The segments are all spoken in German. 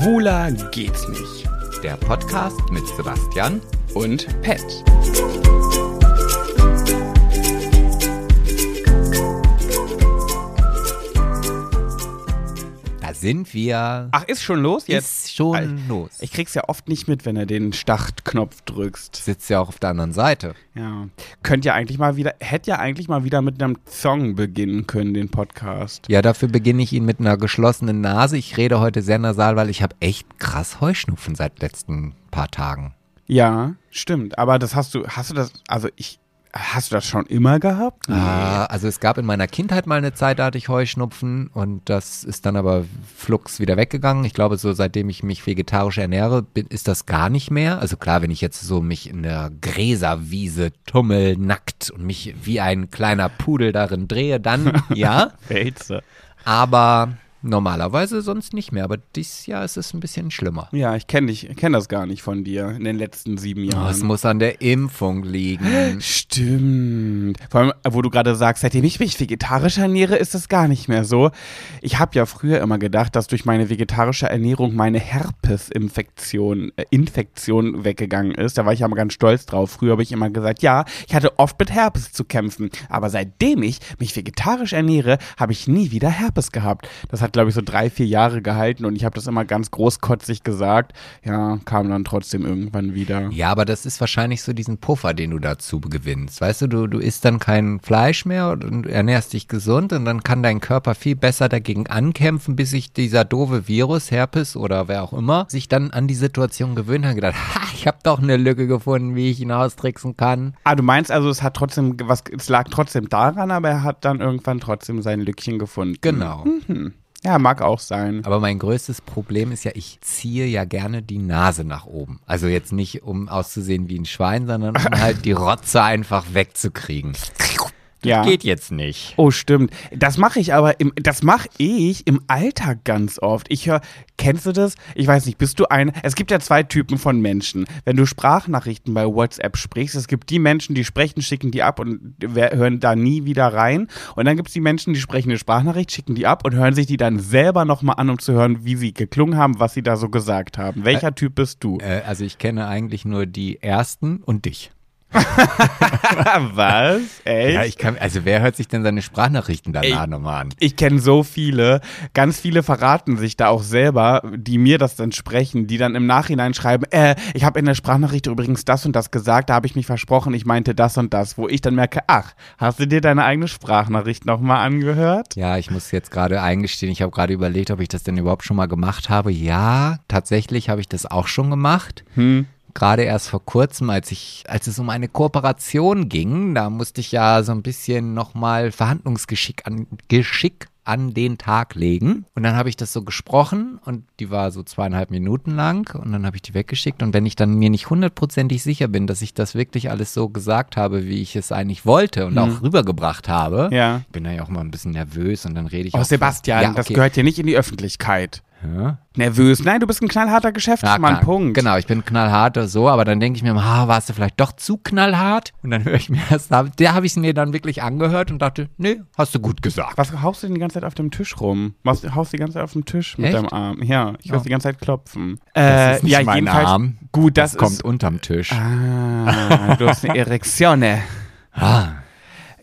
Schwuler geht's nicht. Der Podcast mit Sebastian Und Pet. Da sind wir. Ach, ist schon los jetzt? Ist schon Al- los. Ich krieg's ja oft nicht mit, wenn er den Startknopf drückst. sitze ja auch auf der anderen Seite. Ja. Könnt ja eigentlich mal wieder, hätte ja eigentlich mal wieder mit einem Song beginnen können, den Podcast. Ja, dafür beginne ich ihn mit einer geschlossenen Nase. Ich rede heute sehr nasal, weil ich habe echt krass Heuschnupfen seit letzten paar Tagen. Ja, stimmt. Aber das hast du, hast du das, also ich, hast du das schon immer gehabt? Ah, also es gab in meiner Kindheit mal eine Zeit, da hatte ich Heuschnupfen und das ist dann aber flugs wieder weggegangen. Ich glaube, so seitdem ich mich vegetarisch ernähre, bin, ist das gar nicht mehr. Also klar, wenn ich jetzt so mich in der Gräserwiese tummel, nackt und mich wie ein kleiner Pudel darin drehe, dann ja. Wälze. Aber normalerweise sonst nicht mehr. Aber dieses Jahr ist es ein bisschen schlimmer. Ja, ich kenne dich, kenn das gar nicht von dir in den letzten sieben Oh, Jahren. es muss an der Impfung liegen. Stimmt. Vor allem, wo du gerade sagst, seitdem ich mich vegetarisch ernähre, ist das gar nicht mehr so. Ich habe ja früher immer gedacht, dass durch meine vegetarische Ernährung meine Herpesinfektion äh, Infektion weggegangen ist. Da war ich aber ganz stolz drauf. Früher habe ich immer gesagt, ja, ich hatte oft mit Herpes zu kämpfen. Aber seitdem ich mich vegetarisch ernähre, habe ich nie wieder Herpes gehabt. Das hat, glaube ich, so drei, vier Jahre gehalten und ich habe das immer ganz großkotzig gesagt. Ja, kam dann trotzdem irgendwann wieder. Ja, aber das ist wahrscheinlich so diesen Puffer, den du dazu gewinnst. Weißt du, du, du isst dann kein Fleisch mehr und ernährst dich gesund und dann kann dein Körper viel besser dagegen ankämpfen, bis sich dieser doofe Virus, Herpes oder wer auch immer, sich dann an die Situation gewöhnt hat und gedacht, ha, ich habe doch eine Lücke gefunden, wie ich ihn austricksen kann. Ah, du meinst also, es hat trotzdem was, es lag trotzdem daran, aber er hat dann irgendwann trotzdem sein Lückchen gefunden. Genau. Ja, mag auch sein. Aber mein größtes Problem ist ja, ich ziehe ja gerne die Nase nach oben. Also jetzt nicht, um auszusehen wie ein Schwein, sondern um halt die Rotze einfach wegzukriegen. Das Ja. geht jetzt nicht. Oh, stimmt. Das mache ich aber im, das mache ich im Alltag ganz oft. Ich höre, kennst du das? Ich weiß nicht, bist du ein, es gibt ja zwei Typen von Menschen. Wenn du Sprachnachrichten bei WhatsApp sprichst, es gibt die Menschen, die sprechen, schicken die ab und hören da nie wieder rein. Und dann gibt es die Menschen, die sprechen eine Sprachnachricht, schicken die ab und hören sich die dann selber nochmal an, um zu hören, wie sie geklungen haben, was sie da so gesagt haben. Welcher Typ bist du? Äh, also ich kenne eigentlich nur die ersten und dich. was? Echt? Ja, ich kann, also wer hört sich denn seine Sprachnachrichten danach nochmal an? Ich kenne so viele, ganz viele verraten sich da auch selber, die mir das dann sprechen, die dann im Nachhinein schreiben, äh, ich habe in der Sprachnachricht übrigens das und das gesagt, da habe ich mich versprochen, ich meinte das und das, wo ich dann merke, ach, hast du dir deine eigene Sprachnachricht nochmal angehört? Ja, ich muss jetzt gerade eingestehen, ich habe gerade überlegt, ob ich das denn überhaupt schon mal gemacht habe. Ja, tatsächlich habe ich das auch schon gemacht. Hm. Gerade erst vor kurzem, als ich, als es um eine Kooperation ging, da musste ich ja so ein bisschen nochmal Verhandlungsgeschick an, Geschick an den Tag legen. Und dann habe ich das so gesprochen und die war so zweieinhalb Minuten lang und dann habe ich die weggeschickt. Und wenn ich dann mir nicht hundertprozentig sicher bin, dass ich das wirklich alles so gesagt habe, wie ich es eigentlich wollte und auch rübergebracht habe, Mhm. Ja. ich bin da ja auch mal ein bisschen nervös und dann rede ich Oh, auch Sebastian, ja, das okay. gehört hier nicht in die Öffentlichkeit. Ja. Nervös. Nein, du bist ein knallharter Ja, Geschäftsmann, klar. Punkt. Genau, ich bin knallhart oder so, aber dann denke ich mir, ah, warst du vielleicht doch zu knallhart? Und dann höre ich mir das, da da habe ich es mir dann wirklich angehört und dachte, nee, hast du gut gesagt. Was haust du denn die ganze Zeit auf dem Tisch rum? Was haust du die ganze Zeit auf dem Tisch mit Echt? deinem Arm? Ja, ich höre Ja. die ganze Zeit klopfen. Das Äh, ist nicht ja, mein. Arm. Gut, das, kommt ist. unterm Tisch. Ah, du hast eine Erektion. Ah.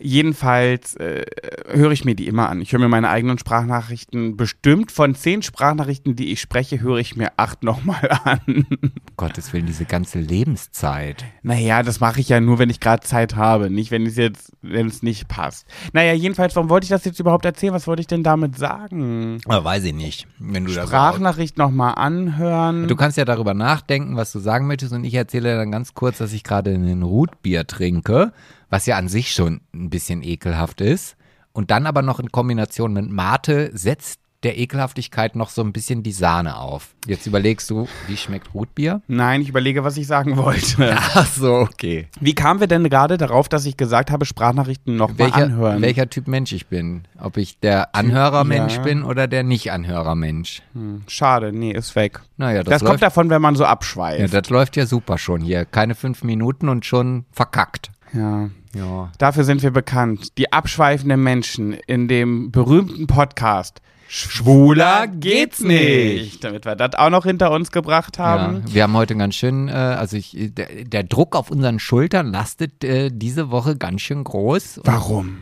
Jedenfalls äh, höre ich mir die immer an. Ich höre mir meine eigenen Sprachnachrichten bestimmt von zehn Sprachnachrichten, die ich spreche, höre ich mir acht nochmal an. Um Gottes Willen, diese ganze Lebenszeit. naja, das mache ich ja nur, wenn ich gerade Zeit habe, nicht wenn es jetzt, wenn es nicht passt. Naja, jedenfalls, warum wollte ich das jetzt überhaupt erzählen? Was wollte ich denn damit sagen? Aber weiß ich nicht. Wenn du Sprachnachricht nochmal anhören. Du kannst ja darüber nachdenken, was du sagen möchtest und ich erzähle dann ganz kurz, dass ich gerade ein Rotbier trinke, was ja an sich schon ein bisschen ekelhaft ist. Und dann aber noch in Kombination mit Mate setzt der Ekelhaftigkeit noch so ein bisschen die Sahne auf. Jetzt überlegst du, wie schmeckt Rotbier? Nein, ich überlege, was ich sagen wollte. Ach so, okay. Wie kamen wir denn gerade darauf, dass ich gesagt habe, Sprachnachrichten nochmal Welcher, anhören? welcher Typ Mensch ich bin? Ob ich der Anhörermensch ja. bin oder der Nicht-Anhörermensch? Hm, Schade, nee, ist weg. Naja, das, Das, kommt davon, wenn man so ja, abschweift. das läuft ja super schon hier. Keine fünf Minuten und schon verkackt. Ja. Ja. Dafür sind wir bekannt. Die abschweifenden Menschen in dem berühmten Podcast. Schwuler geht's nicht. Damit wir das auch noch hinter uns gebracht haben. Ja, wir haben heute ganz schön, äh, also ich, der, der Druck auf unseren Schultern lastet äh, diese Woche ganz schön groß. Warum?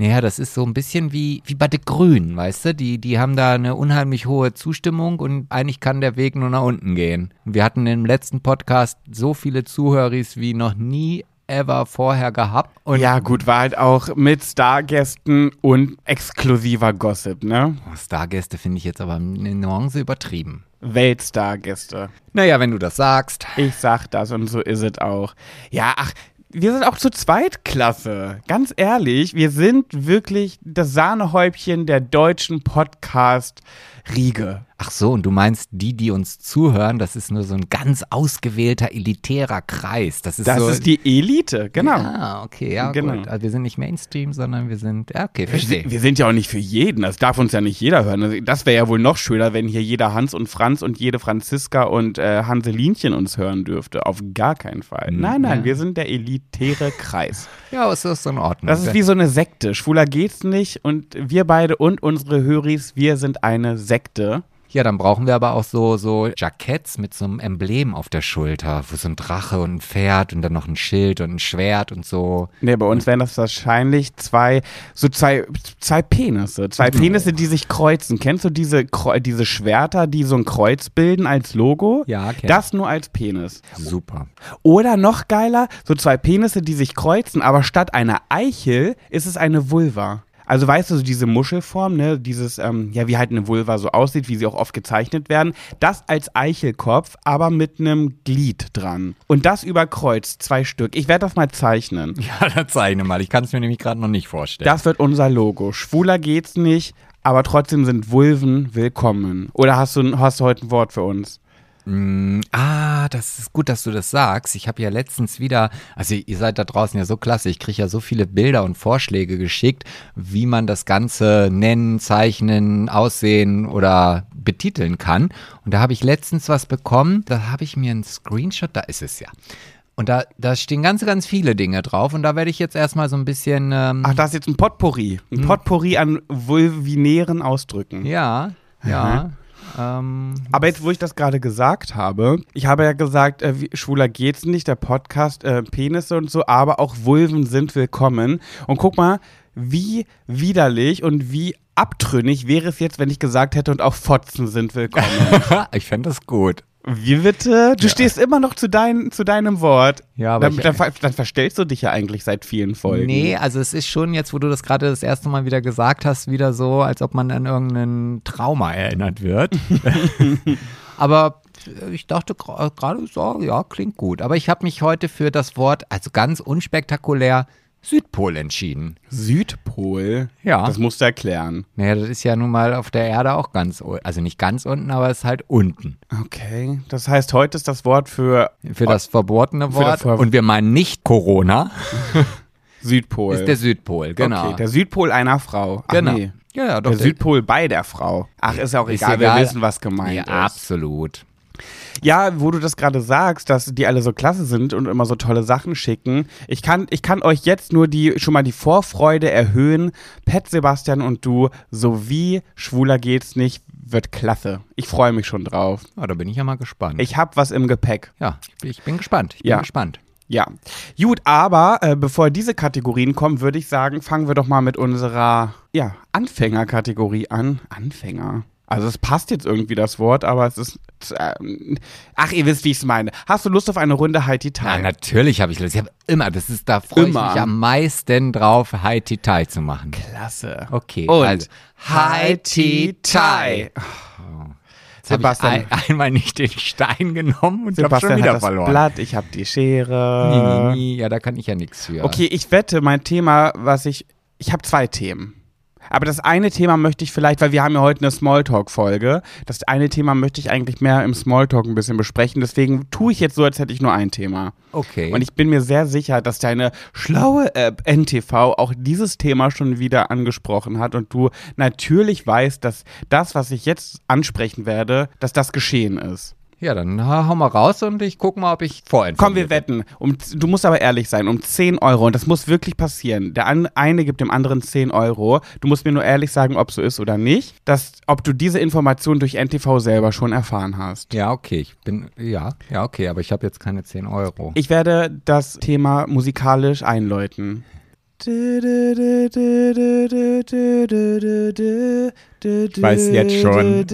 naja, das ist so ein bisschen wie, wie bei den Grünen, weißt du? Die, die haben da eine unheimlich hohe Zustimmung und eigentlich kann der Weg nur nach unten gehen. Wir hatten im letzten Podcast so viele Zuhörer wie noch nie ever vorher gehabt. Und ja, gut, war halt auch mit Stargästen und exklusiver Gossip, ne? Stargäste finde ich jetzt aber eine Nuance übertrieben. Weltstargäste. Naja, wenn du das sagst. Ich sag das und so ist es auch. Ja, ach, wir sind auch zu zweit klasse. Ganz ehrlich, wir sind wirklich das Sahnehäubchen der deutschen Podcast-Riege. Ach so, und du meinst, die, die uns zuhören, das ist nur so ein ganz ausgewählter, elitärer Kreis. Das ist Das so. ist die Elite, genau. Ah, okay, ja, Genau. gut. Also wir sind nicht Mainstream, sondern wir sind, ja, okay, Wir verstehe. sind, wir sind ja auch nicht für jeden. Das darf uns ja nicht jeder hören. Also Das wäre ja wohl noch schöner, wenn hier jeder Hans und Franz und jede Franziska und äh, Hanselinchen uns hören dürfte. Auf gar keinen Fall. Nein, nein, ja. wir sind der elitäre Kreis. Ja, es ist in Ordnung. Das ist wie so eine Sekte. Schwuler geht's nicht. Und wir beide und unsere Höris, wir sind eine Sekte. Ja, dann brauchen wir aber auch so, so Jacketts mit so einem Emblem auf der Schulter, wo so ein Drache und ein Pferd und dann noch ein Schild und ein Schwert und so. Nee, bei uns wären das wahrscheinlich zwei, so zwei, zwei Penisse. Zwei Penisse, die sich kreuzen. Kennst du diese, diese Schwerter, die so ein Kreuz bilden als Logo? Ja, kenn Das nur als Penis. Super. Oder noch geiler, so zwei Penisse, die sich kreuzen, aber statt einer Eichel ist es eine Vulva. Also weißt du, so diese Muschelform, ne, dieses, ähm, ja, wie halt eine Vulva so aussieht, wie sie auch oft gezeichnet werden, das als Eichelkopf, aber mit einem Glied dran. Und das überkreuzt, zwei Stück. Ich werde das mal zeichnen. Ja, dann zeichne mal. Ich kann es mir nämlich gerade noch nicht vorstellen. Das wird unser Logo. Schwuler geht's nicht, aber trotzdem sind Vulven willkommen. Oder hast du, hast du heute ein Wort für uns? Mm, ah, das ist gut, dass du das sagst. Ich habe ja letztens wieder, also ihr seid da draußen ja so klasse, ich kriege ja so viele Bilder und Vorschläge geschickt, wie man das Ganze nennen, zeichnen, aussehen oder betiteln kann. Und da habe ich letztens was bekommen, da habe ich mir einen Screenshot, da ist es ja. Und da, da stehen ganz, ganz viele Dinge drauf und da werde ich jetzt erstmal so ein bisschen, ähm, Ach, da ist jetzt ein Potpourri. Ein Potpourri an vulvinären Ausdrücken. ja, ja. Ähm, Aber jetzt, wo ich das gerade gesagt habe, ich habe ja gesagt, äh, wie, schwuler geht's nicht, der Podcast, äh, Penisse und so, aber auch Vulven sind willkommen. Und guck mal, wie widerlich und wie abtrünnig wäre es jetzt, wenn ich gesagt hätte, und auch Fotzen sind willkommen. ich fände das gut. Wie bitte? Du stehst immer noch zu, dein, zu deinem Wort. Ja, aber dann, ich- dann, dann verstellst du dich ja eigentlich seit vielen Folgen. Nee, also es ist schon jetzt, wo du das gerade das erste Mal wieder gesagt hast, wieder so, als ob man an irgendein Trauma erinnert wird. Aber ich dachte gerade so, ja, klingt gut. Aber ich habe mich heute für das Wort, also ganz unspektakulär, Südpol entschieden. Südpol? Ja. Das musst du erklären. Naja, das ist ja nun mal auf der Erde auch ganz, also nicht ganz unten, aber es ist halt unten. Okay. Das heißt, heute ist das Wort für Für das verbotene Wort. das Ver- Und wir meinen nicht Corona, Südpol. ist der Südpol, genau. Okay, der Südpol einer Frau. Ach, genau. Nee. Ja, ja, doch. Der Südpol bei der Frau. Ach, ist auch Ist egal, egal. wir wissen, was gemeint ja, ist. absolut. Ja, wo du das gerade sagst, dass die alle so klasse sind und immer so tolle Sachen schicken. Ich kann, ich kann euch jetzt nur die, schon mal die Vorfreude erhöhen. Pet, Sebastian und du, sowie Schwuler geht's nicht, wird klasse. Ich freue mich schon drauf. Ja, da bin ich ja mal gespannt. Ich hab was im Gepäck. ja, ich bin, ich bin gespannt. Ich bin Ja. gespannt. Ja. Gut, aber äh, bevor diese Kategorien kommen, würde ich sagen, fangen wir doch mal mit unserer ja, Anfängerkategorie an. Anfänger. Also es passt jetzt irgendwie das Wort, aber es ist. Ähm, ach, ihr wisst, wie ich es meine. Hast du Lust auf eine Runde Haiti Ja, Thai? natürlich habe ich Lust. Ich habe immer, das ist, da freue ich mich am meisten drauf, High Tea zu machen. Klasse. Okay, Und also Thai. Jetzt habe ich Sebastian, ein, einmal nicht den Stein genommen und habe schon wieder hat das verloren. Blatt, ich habe die Schere. nie, nie. Ja, da kann ich ja nichts für. Okay, ich wette, mein Thema, was ich. Ich habe zwei Themen. Aber das eine Thema möchte ich vielleicht, weil wir haben ja heute eine Smalltalk-Folge, das eine Thema möchte ich eigentlich mehr im Smalltalk ein bisschen besprechen. Deswegen tue ich jetzt so, als hätte ich nur ein Thema. Okay. Und ich bin mir sehr sicher, dass deine schlaue App NTV auch dieses Thema schon wieder angesprochen hat und du natürlich weißt, dass das, was ich jetzt ansprechen werde, dass das geschehen ist. Ja, dann ha- hau mal raus und ich guck mal, ob ich vorinformiert Komm, wir wetten. Um, du musst aber ehrlich sein, um 10 Euro, und das muss wirklich passieren. Der eine gibt dem anderen 10 Euro. Du musst mir nur ehrlich sagen, ob so ist oder nicht, dass, ob du diese Information durch NTV selber schon erfahren hast. Ja, okay, ich bin, ja, ja, okay, aber ich habe jetzt keine 10 Euro. Ich werde das Thema musikalisch einläuten. Ich weiß jetzt schon.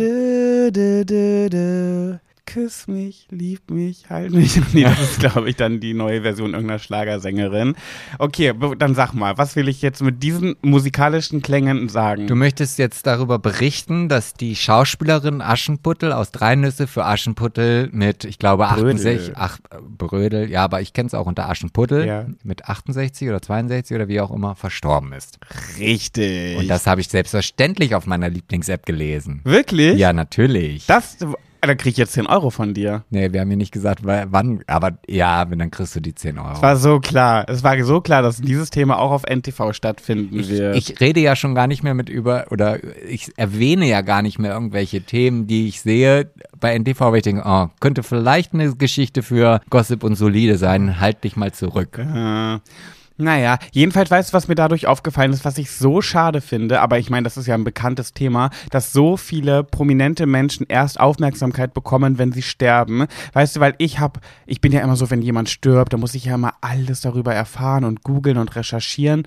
Küss mich, lieb mich, halt mich. Nee, das ist, glaube ich, dann die neue Version irgendeiner Schlagersängerin. Okay, dann sag mal, was will ich jetzt mit diesen musikalischen Klängen sagen? Du möchtest jetzt darüber berichten, dass die Schauspielerin Aschenputtel aus Drei Nüsse für Aschenputtel mit, ich glaube, Brödel. 68, ach, Brödel, ja, aber ich kenne es auch unter Aschenputtel, Ja. mit 68 oder 62 oder wie auch immer verstorben ist. Richtig. Und das habe ich selbstverständlich auf meiner Lieblings-App gelesen. Wirklich? Ja, natürlich. Das, da krieg ich jetzt 10 Euro von dir. nee, wir haben mir nicht gesagt, wann, aber ja, dann kriegst du die 10 Euro. Es war so klar. Es war so klar, dass dieses Thema auch auf NTV stattfinden wird. Ich rede ja schon gar nicht mehr mit über, oder ich erwähne ja gar nicht mehr irgendwelche Themen, die ich sehe bei NTV, weil ich denke, oh, könnte vielleicht eine Geschichte für Gossip und Solide sein, halt dich mal zurück. Äh, naja, jedenfalls weißt du, was mir dadurch aufgefallen ist, was ich so schade finde, aber ich meine, das ist ja ein bekanntes Thema, dass so viele prominente Menschen erst Aufmerksamkeit bekommen, wenn sie sterben. Weißt du, weil ich hab, ich bin ja immer so, wenn jemand stirbt, dann muss ich ja immer alles darüber erfahren und googeln und recherchieren.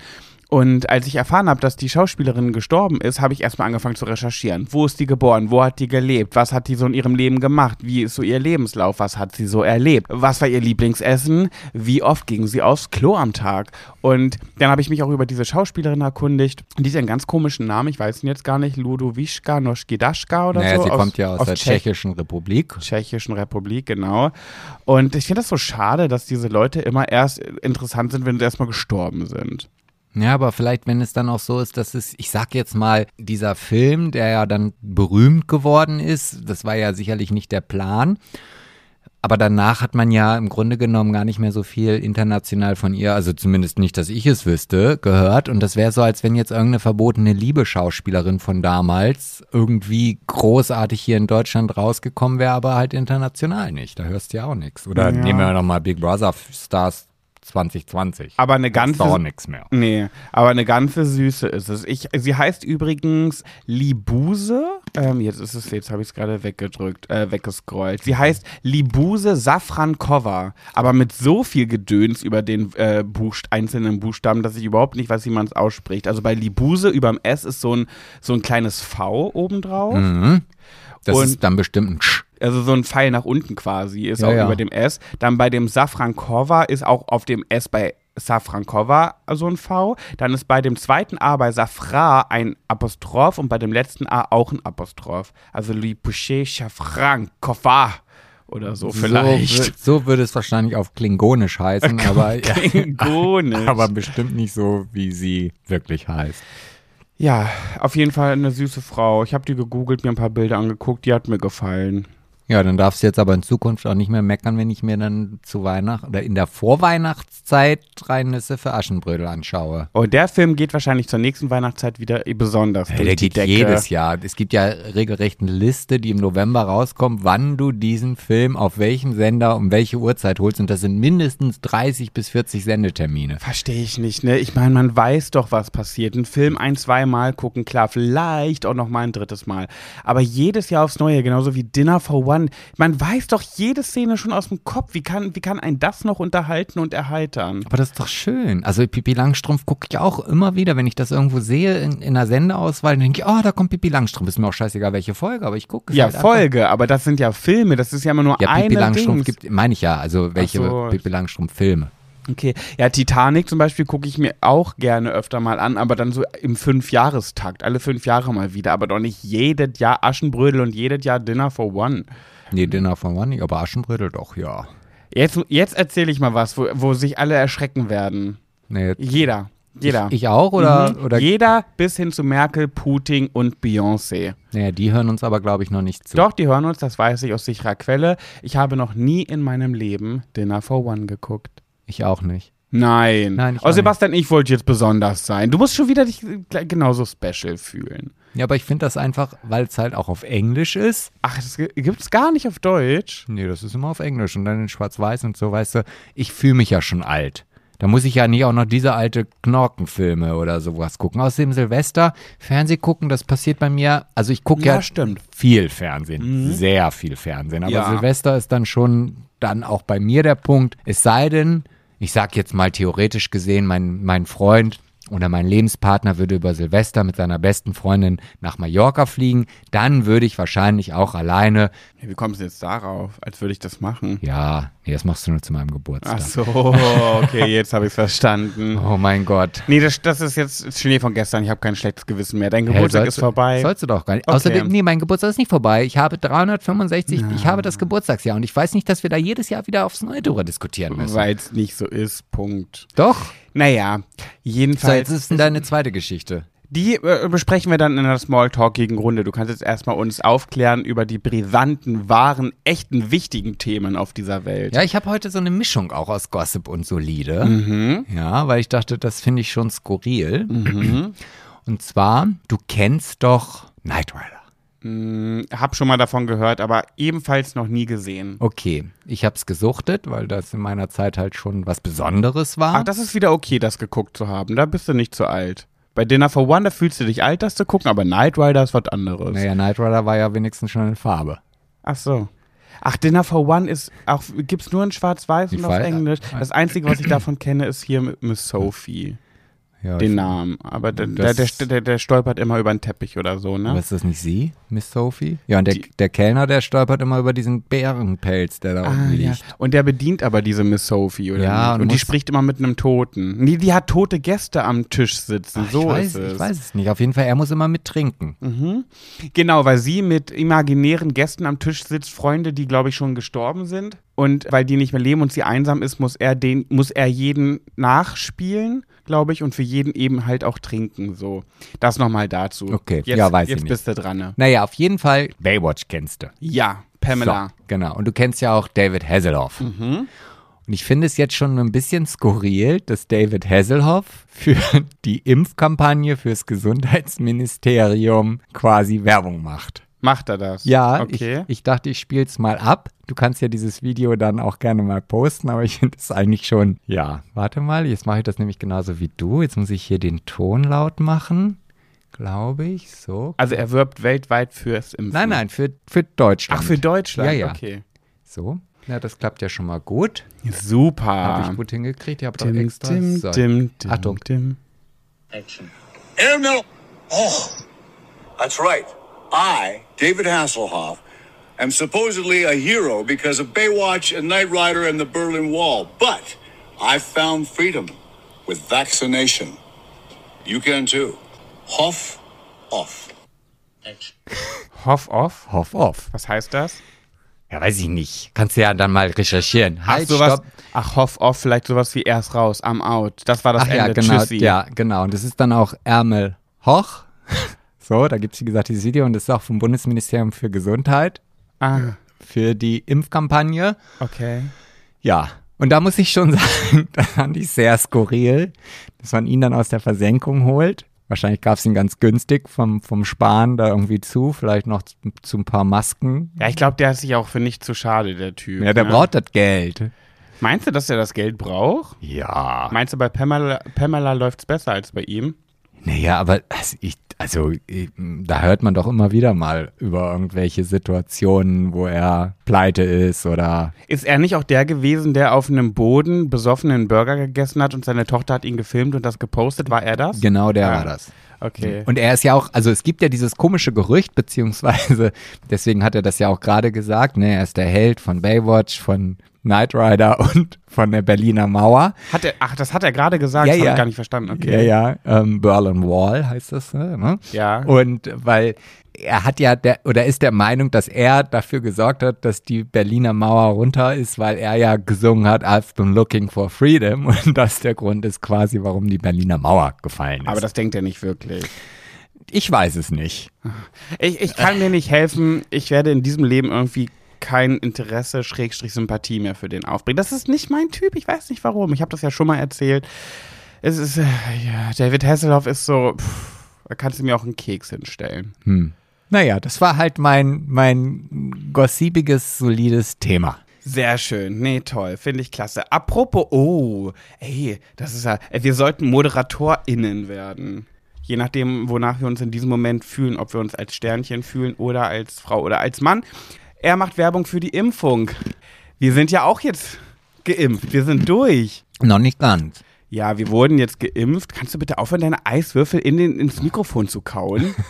Und als ich erfahren habe, dass die Schauspielerin gestorben ist, habe ich erstmal angefangen zu recherchieren. Wo ist die geboren? Wo hat die gelebt? Was hat die so in ihrem Leben gemacht? Wie ist so ihr Lebenslauf? Was hat sie so erlebt? Was war ihr Lieblingsessen? Wie oft ging sie aufs Klo am Tag? Und dann habe ich mich auch über diese Schauspielerin erkundigt. Die hat einen ganz komischen Namen, ich weiß ihn jetzt gar nicht, Ludowischka Noschkidaschka oder Naja, so. sie kommt ja aus, der Tschech- Tschechischen Republik. Tschechischen Republik, genau. Und ich finde das so schade, dass diese Leute immer erst interessant sind, wenn sie erstmal gestorben sind. Ja, aber vielleicht, wenn es dann auch so ist, dass es, ich sag jetzt mal, dieser Film, der ja dann berühmt geworden ist, das war ja sicherlich nicht der Plan. Aber danach hat man ja im Grunde genommen gar nicht mehr so viel international von ihr, also zumindest nicht, dass ich es wüsste, gehört. Und das wäre so, als wenn jetzt irgendeine verbotene Liebe-Schauspielerin von damals irgendwie großartig hier in Deutschland rausgekommen wäre, aber halt international nicht. Da hörst du ja auch nichts. Oder Ja. nehmen wir nochmal Big Brother Stars 2020. Aber eine ganze. auch nichts mehr. Nee, aber eine ganze Süße ist es. Ich, sie heißt übrigens Libuse. Ähm, jetzt ist es, jetzt habe ich es gerade weggedrückt, äh, weggescrollt. Sie heißt Libuse Safrankova, aber mit so viel Gedöns über den äh, Buchst einzelnen Buchstaben, dass ich überhaupt nicht weiß, wie man es ausspricht. Also bei Libuse überm S ist so ein, so ein kleines V obendrauf. Mhm. Das Und- ist dann bestimmt ein Sch. Also so ein Pfeil nach unten quasi ist Ja, auch ja. über dem S. Dann bei dem Safrankova ist auch auf dem S bei Safrankova so ein V. Dann ist bei dem zweiten A bei Safra ein Apostroph und bei dem letzten A auch ein Apostroph. Also Lipouche Safrankova oder so vielleicht. So würde es wahrscheinlich auf Klingonisch heißen, aber, Klingonisch. aber bestimmt nicht so, wie sie wirklich heißt. Ja, auf jeden Fall eine süße Frau. Ich habe die gegoogelt, mir ein paar Bilder angeguckt, die hat mir gefallen. Ja, dann darfst du jetzt aber in Zukunft auch nicht mehr meckern, wenn ich mir dann zu Weihnachten oder in der Vorweihnachtszeit drei Nüsse für Aschenbrödel anschaue. Und Oh, der Film geht wahrscheinlich zur nächsten Weihnachtszeit wieder besonders durch der die geht Decke. jedes Jahr. Es gibt ja regelrecht eine Liste, die im November rauskommt, wann du diesen Film auf welchem Sender um welche Uhrzeit holst. Und das sind mindestens 30 bis 40 Sendetermine. Verstehe ich nicht, ne? Ich meine, man weiß doch, was passiert. Einen Film ein, zwei Mal gucken, klar, vielleicht auch noch mal ein drittes Mal. Aber jedes Jahr aufs Neue, genauso wie Dinner for One. Man weiß doch jede Szene schon aus dem Kopf. Wie kann, wie kann ein das noch unterhalten und erheitern? Aber das ist doch schön. Also Pipi Langstrumpf gucke ich auch immer wieder, wenn ich das irgendwo sehe in, in einer Sendeauswahl, dann denke ich, oh, da kommt Pipi Langstrumpf. Ist mir auch scheißegal, welche Folge, aber ich gucke es Ja, halt einfach. Folge, aber das sind ja Filme, das ist ja immer nur Ja, eine Pipi Langstrumpf Dings. gibt, meine ich ja, also welche so. Pipi Langstrumpf Filme. Okay, ja, Titanic zum Beispiel gucke ich mir auch gerne öfter mal an, aber dann so im Fünfjahrestakt, alle fünf Jahre mal wieder, aber doch nicht jedes Jahr Aschenbrödel und jedes Jahr Dinner for One. Nee, Dinner von One nicht, aber Aschenbrödel doch, ja. Jetzt, jetzt erzähle ich mal was, wo, wo sich alle erschrecken werden. Nee, Jeder. Jeder. Ich, ich auch oder, Mhm. oder Jeder bis hin zu Merkel, Putin und Beyoncé. naja, die hören uns aber, glaube ich, noch nicht zu. Doch, die hören uns, das weiß ich aus sicherer Quelle. Ich habe noch nie in meinem Leben Dinner for One geguckt. Ich auch nicht. Nein. Nein, ich oh, Sebastian, ich wollte jetzt besonders sein. Du musst schon wieder dich genauso special fühlen. Ja, aber ich finde das einfach, weil es halt auch auf Englisch ist. Ach, das gibt es gar nicht auf Deutsch. Nee, das ist immer auf Englisch und dann in Schwarz-Weiß und so, weißt du, ich fühle mich ja schon alt. Da muss ich ja nicht auch noch diese alte Knorkenfilme oder sowas gucken. Außerdem Silvester, Fernseh gucken, das passiert bei mir. Also ich gucke ja, Ja, stimmt. viel Fernsehen, sehr viel Fernsehen. Aber Ja. Silvester ist dann schon dann auch bei mir der Punkt. Es sei denn, ich sag jetzt mal theoretisch gesehen, mein, mein Freund oder mein Lebenspartner würde über Silvester mit seiner besten Freundin nach Mallorca fliegen, dann würde ich wahrscheinlich auch alleine, Wie kommst du jetzt darauf? Als würde ich das machen. ja, nee, das machst du nur zu meinem Geburtstag. Ach so, okay, jetzt habe ich es verstanden. Oh mein Gott. Nee, das, das ist jetzt Schnee von gestern. Ich habe kein schlechtes Gewissen mehr. Dein Hey, Geburtstag sollst ist du- vorbei. Sollst du doch gar nicht. Okay. Außerdem, nee, mein Geburtstag ist nicht vorbei. Ich habe 365, ich habe das Geburtstagsjahr und ich weiß nicht, dass wir da jedes Jahr wieder aufs Neue drüber diskutieren müssen. Weil es nicht so ist. Punkt. Doch. Naja, So, jedenfalls. jetzt ist denn deine zweite Geschichte. Die äh, besprechen wir dann in der Smalltalkigen Runde. Du kannst jetzt erstmal uns aufklären über die brisanten, wahren, echten, wichtigen Themen auf dieser Welt. Ja, ich habe heute so eine Mischung auch aus Gossip und Solide. Mhm. Ja, weil ich dachte, das finde ich schon skurril. Und zwar, du kennst doch Knight Rider. Hm, hab schon mal davon gehört, aber ebenfalls noch nie gesehen. Okay, ich habe es gesuchtet, weil das in meiner Zeit halt schon was Besonderes war. Ach, das ist wieder okay, das geguckt zu haben. Da bist du nicht zu alt. Bei Dinner for One, da fühlst du dich alt, das zu gucken, aber Knight Rider ist was anderes. naja, Knight Rider war ja wenigstens schon in Farbe. Ach so. Ach, Dinner for One ist auch, gibt's nur in Schwarz-Weiß und auf Englisch. Das Einzige, was ich davon kenne, ist hier mit Miss Sophie. Ja, Den Namen. Aber der, der, der, der, stolpert immer über den Teppich oder so, ne? Aber ist das nicht sie, Miss Sophie? Ja, und der, Die- der Kellner, der stolpert immer über diesen Bärenpelz, der da Ah, unten ja. liegt. Und der bedient aber diese Miss Sophie, oder Ja, nicht? und Und die spricht immer mit einem Toten. Nee, die hat tote Gäste am Tisch sitzen. Ach, so ich, weiß, ist es. ich weiß es nicht. Auf jeden Fall, er muss immer mittrinken. Mhm. Genau, weil sie mit imaginären Gästen am Tisch sitzt, Freunde, die, glaube ich, schon gestorben sind. Und weil die nicht mehr leben und sie einsam ist, muss er den, muss er jeden nachspielen, glaube ich, und für jeden eben halt auch trinken. So. Das nochmal dazu. Okay, jetzt, ja, weiß ich Jetzt nicht. bist du dran. Ne? Naja, auf jeden Fall, Baywatch kennst du. Ja, Pamela. So, genau. Und du kennst ja auch David Hasselhoff. Mhm. Und ich finde es jetzt schon ein bisschen skurril, dass David Hasselhoff für die Impfkampagne fürs Gesundheitsministerium quasi Werbung macht. Macht er das? Ja, Okay. ich, ich dachte, ich spiele es mal ab. Du kannst ja dieses Video dann auch gerne mal posten, aber ich finde es eigentlich schon, ja, warte mal, jetzt mache ich das nämlich genauso wie du. Jetzt muss ich hier den Ton laut machen, glaube ich, so. also er wirbt weltweit fürs Impfen. Nein, nein, für, für Deutschland. Ach, für Deutschland? Ja, ja. Okay. So, ja, das klappt ja schon mal gut. Super. Habe ich gut hingekriegt. Ich habe doch Dim, extra. dim, so. dim, dim, Achtung. dim. Air Oh, that's right. I, David Hasselhoff, am supposedly a hero because of Baywatch and Knight Rider and the Berlin Wall. But I've found freedom with vaccination. You can too. Hoff off. Hoff off? Hoff off. Was heißt das? Ja, weiß ich nicht. Kannst du ja dann mal recherchieren. Halt, Ach, sowas, stopp. ach, Hoff off, vielleicht sowas wie erst raus, am out. Das war das Ach Ende. ja, genau. Tschüssi. Ja, genau. Und das ist dann auch Ärmel hoch. So, da gibt es, wie gesagt, dieses Video und das ist auch vom Bundesministerium für Gesundheit Ah, für die Impfkampagne. okay. Ja, und da muss ich schon sagen, das fand ich sehr skurril, dass man ihn dann aus der Versenkung holt. Wahrscheinlich gab es ihn ganz günstig vom, vom Sparen da irgendwie zu, vielleicht noch zu, zu ein paar Masken. Ja, ich glaube, der ist sich auch für nicht zu schade, der Typ. Ja, der ne? braucht das Geld. Meinst du, dass er das Geld braucht? Ja. Meinst du, bei Pamela, Pamela läuft es besser als bei ihm? Naja, aber also, ich, also ich, da hört man doch immer wieder mal über irgendwelche Situationen, wo er pleite ist oder. Ist er nicht auch der gewesen, der auf einem Boden besoffenen Burger gegessen hat und seine Tochter hat ihn gefilmt und das gepostet? War er das? Genau der Ah. war das. Okay. Und er ist ja auch, also es gibt ja dieses komische Gerücht, beziehungsweise deswegen hat er das ja auch gerade gesagt, ne, er ist der Held von Baywatch, von Knight Rider und von der Berliner Mauer. Hat er, ach, das hat er gerade gesagt, Ja, das ja. habe ich gar nicht verstanden. Okay. Ja, ja, ähm, Berlin Wall heißt das, ne? Ja. Und weil er hat ja der oder ist der Meinung, dass er dafür gesorgt hat, dass die Berliner Mauer runter ist, weil er ja gesungen hat, I've been looking for freedom und das der Grund ist quasi, warum die Berliner Mauer gefallen ist. Aber das denkt er nicht wirklich. ich weiß es nicht. Ich, ich kann mir nicht helfen. Ich werde in diesem Leben irgendwie kein Interesse, Schrägstrich Sympathie mehr für den aufbringen. Das ist nicht mein Typ, ich weiß nicht warum. Ich habe das ja schon mal erzählt. Es ist, äh, ja, David Hasselhoff ist so, pff, da kannst du mir auch einen Keks hinstellen. Hm. Naja, das war halt mein, mein gossipiges, solides Thema. Sehr schön. Nee, toll. Finde ich klasse. Apropos, oh, ey, das ist ja, wir sollten ModeratorInnen werden. Je nachdem, wonach wir uns in diesem Moment fühlen, ob wir uns als Sternchen fühlen oder als Frau oder als Mann. Er macht Werbung für die Impfung. Wir sind ja auch jetzt geimpft. Wir sind durch. Noch nicht ganz. Ja, wir wurden jetzt geimpft. Kannst du bitte aufhören, deine Eiswürfel in den, ins Mikrofon zu kauen?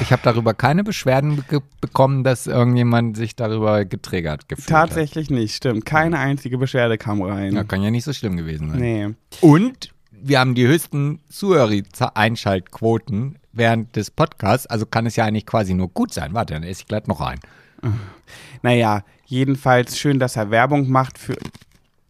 Ich habe darüber keine Beschwerden be bekommen, dass irgendjemand sich darüber getriggert gefühlt Tatsächlich nicht, stimmt. Keine einzige Beschwerde kam rein. hat. Ja, kann ja nicht so schlimm gewesen sein. Nee. Und wir haben die höchsten Zuhörer-Einschaltquoten während des Podcasts, also kann es ja eigentlich quasi nur gut sein. Warte, dann esse ich gleich noch ein. Naja, jedenfalls schön, dass er Werbung macht für,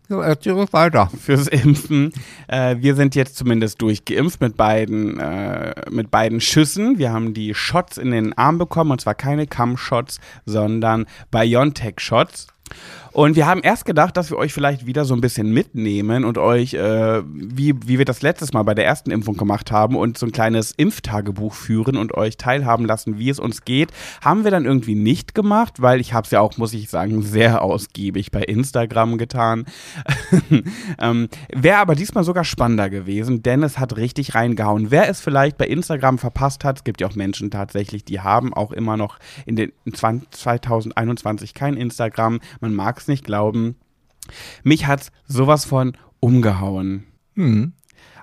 So, erzähl ruhig weiter. fürs Impfen. Äh, wir sind jetzt zumindest durchgeimpft mit beiden, äh, mit beiden Schüssen. Wir haben die Shots in den Arm bekommen und zwar keine Cam-Shots, sondern BioNTech-Shots. Und wir haben erst gedacht, dass wir euch vielleicht wieder so ein bisschen mitnehmen und euch, äh, wie, wie wir das letztes Mal bei der ersten Impfung gemacht haben, und so ein kleines Impftagebuch führen und euch teilhaben lassen, wie es uns geht. Haben wir dann irgendwie nicht gemacht, weil ich habe es ja auch, muss ich sagen, sehr ausgiebig bei Instagram getan. ähm, Wäre aber diesmal sogar spannender gewesen, denn es hat richtig reingehauen. Wer es vielleicht bei Instagram verpasst hat, es gibt ja auch Menschen tatsächlich, die haben auch immer noch in den in 20, 2021 kein Instagram. Man mag es nicht glauben. Mich hat's sowas von umgehauen. Hm.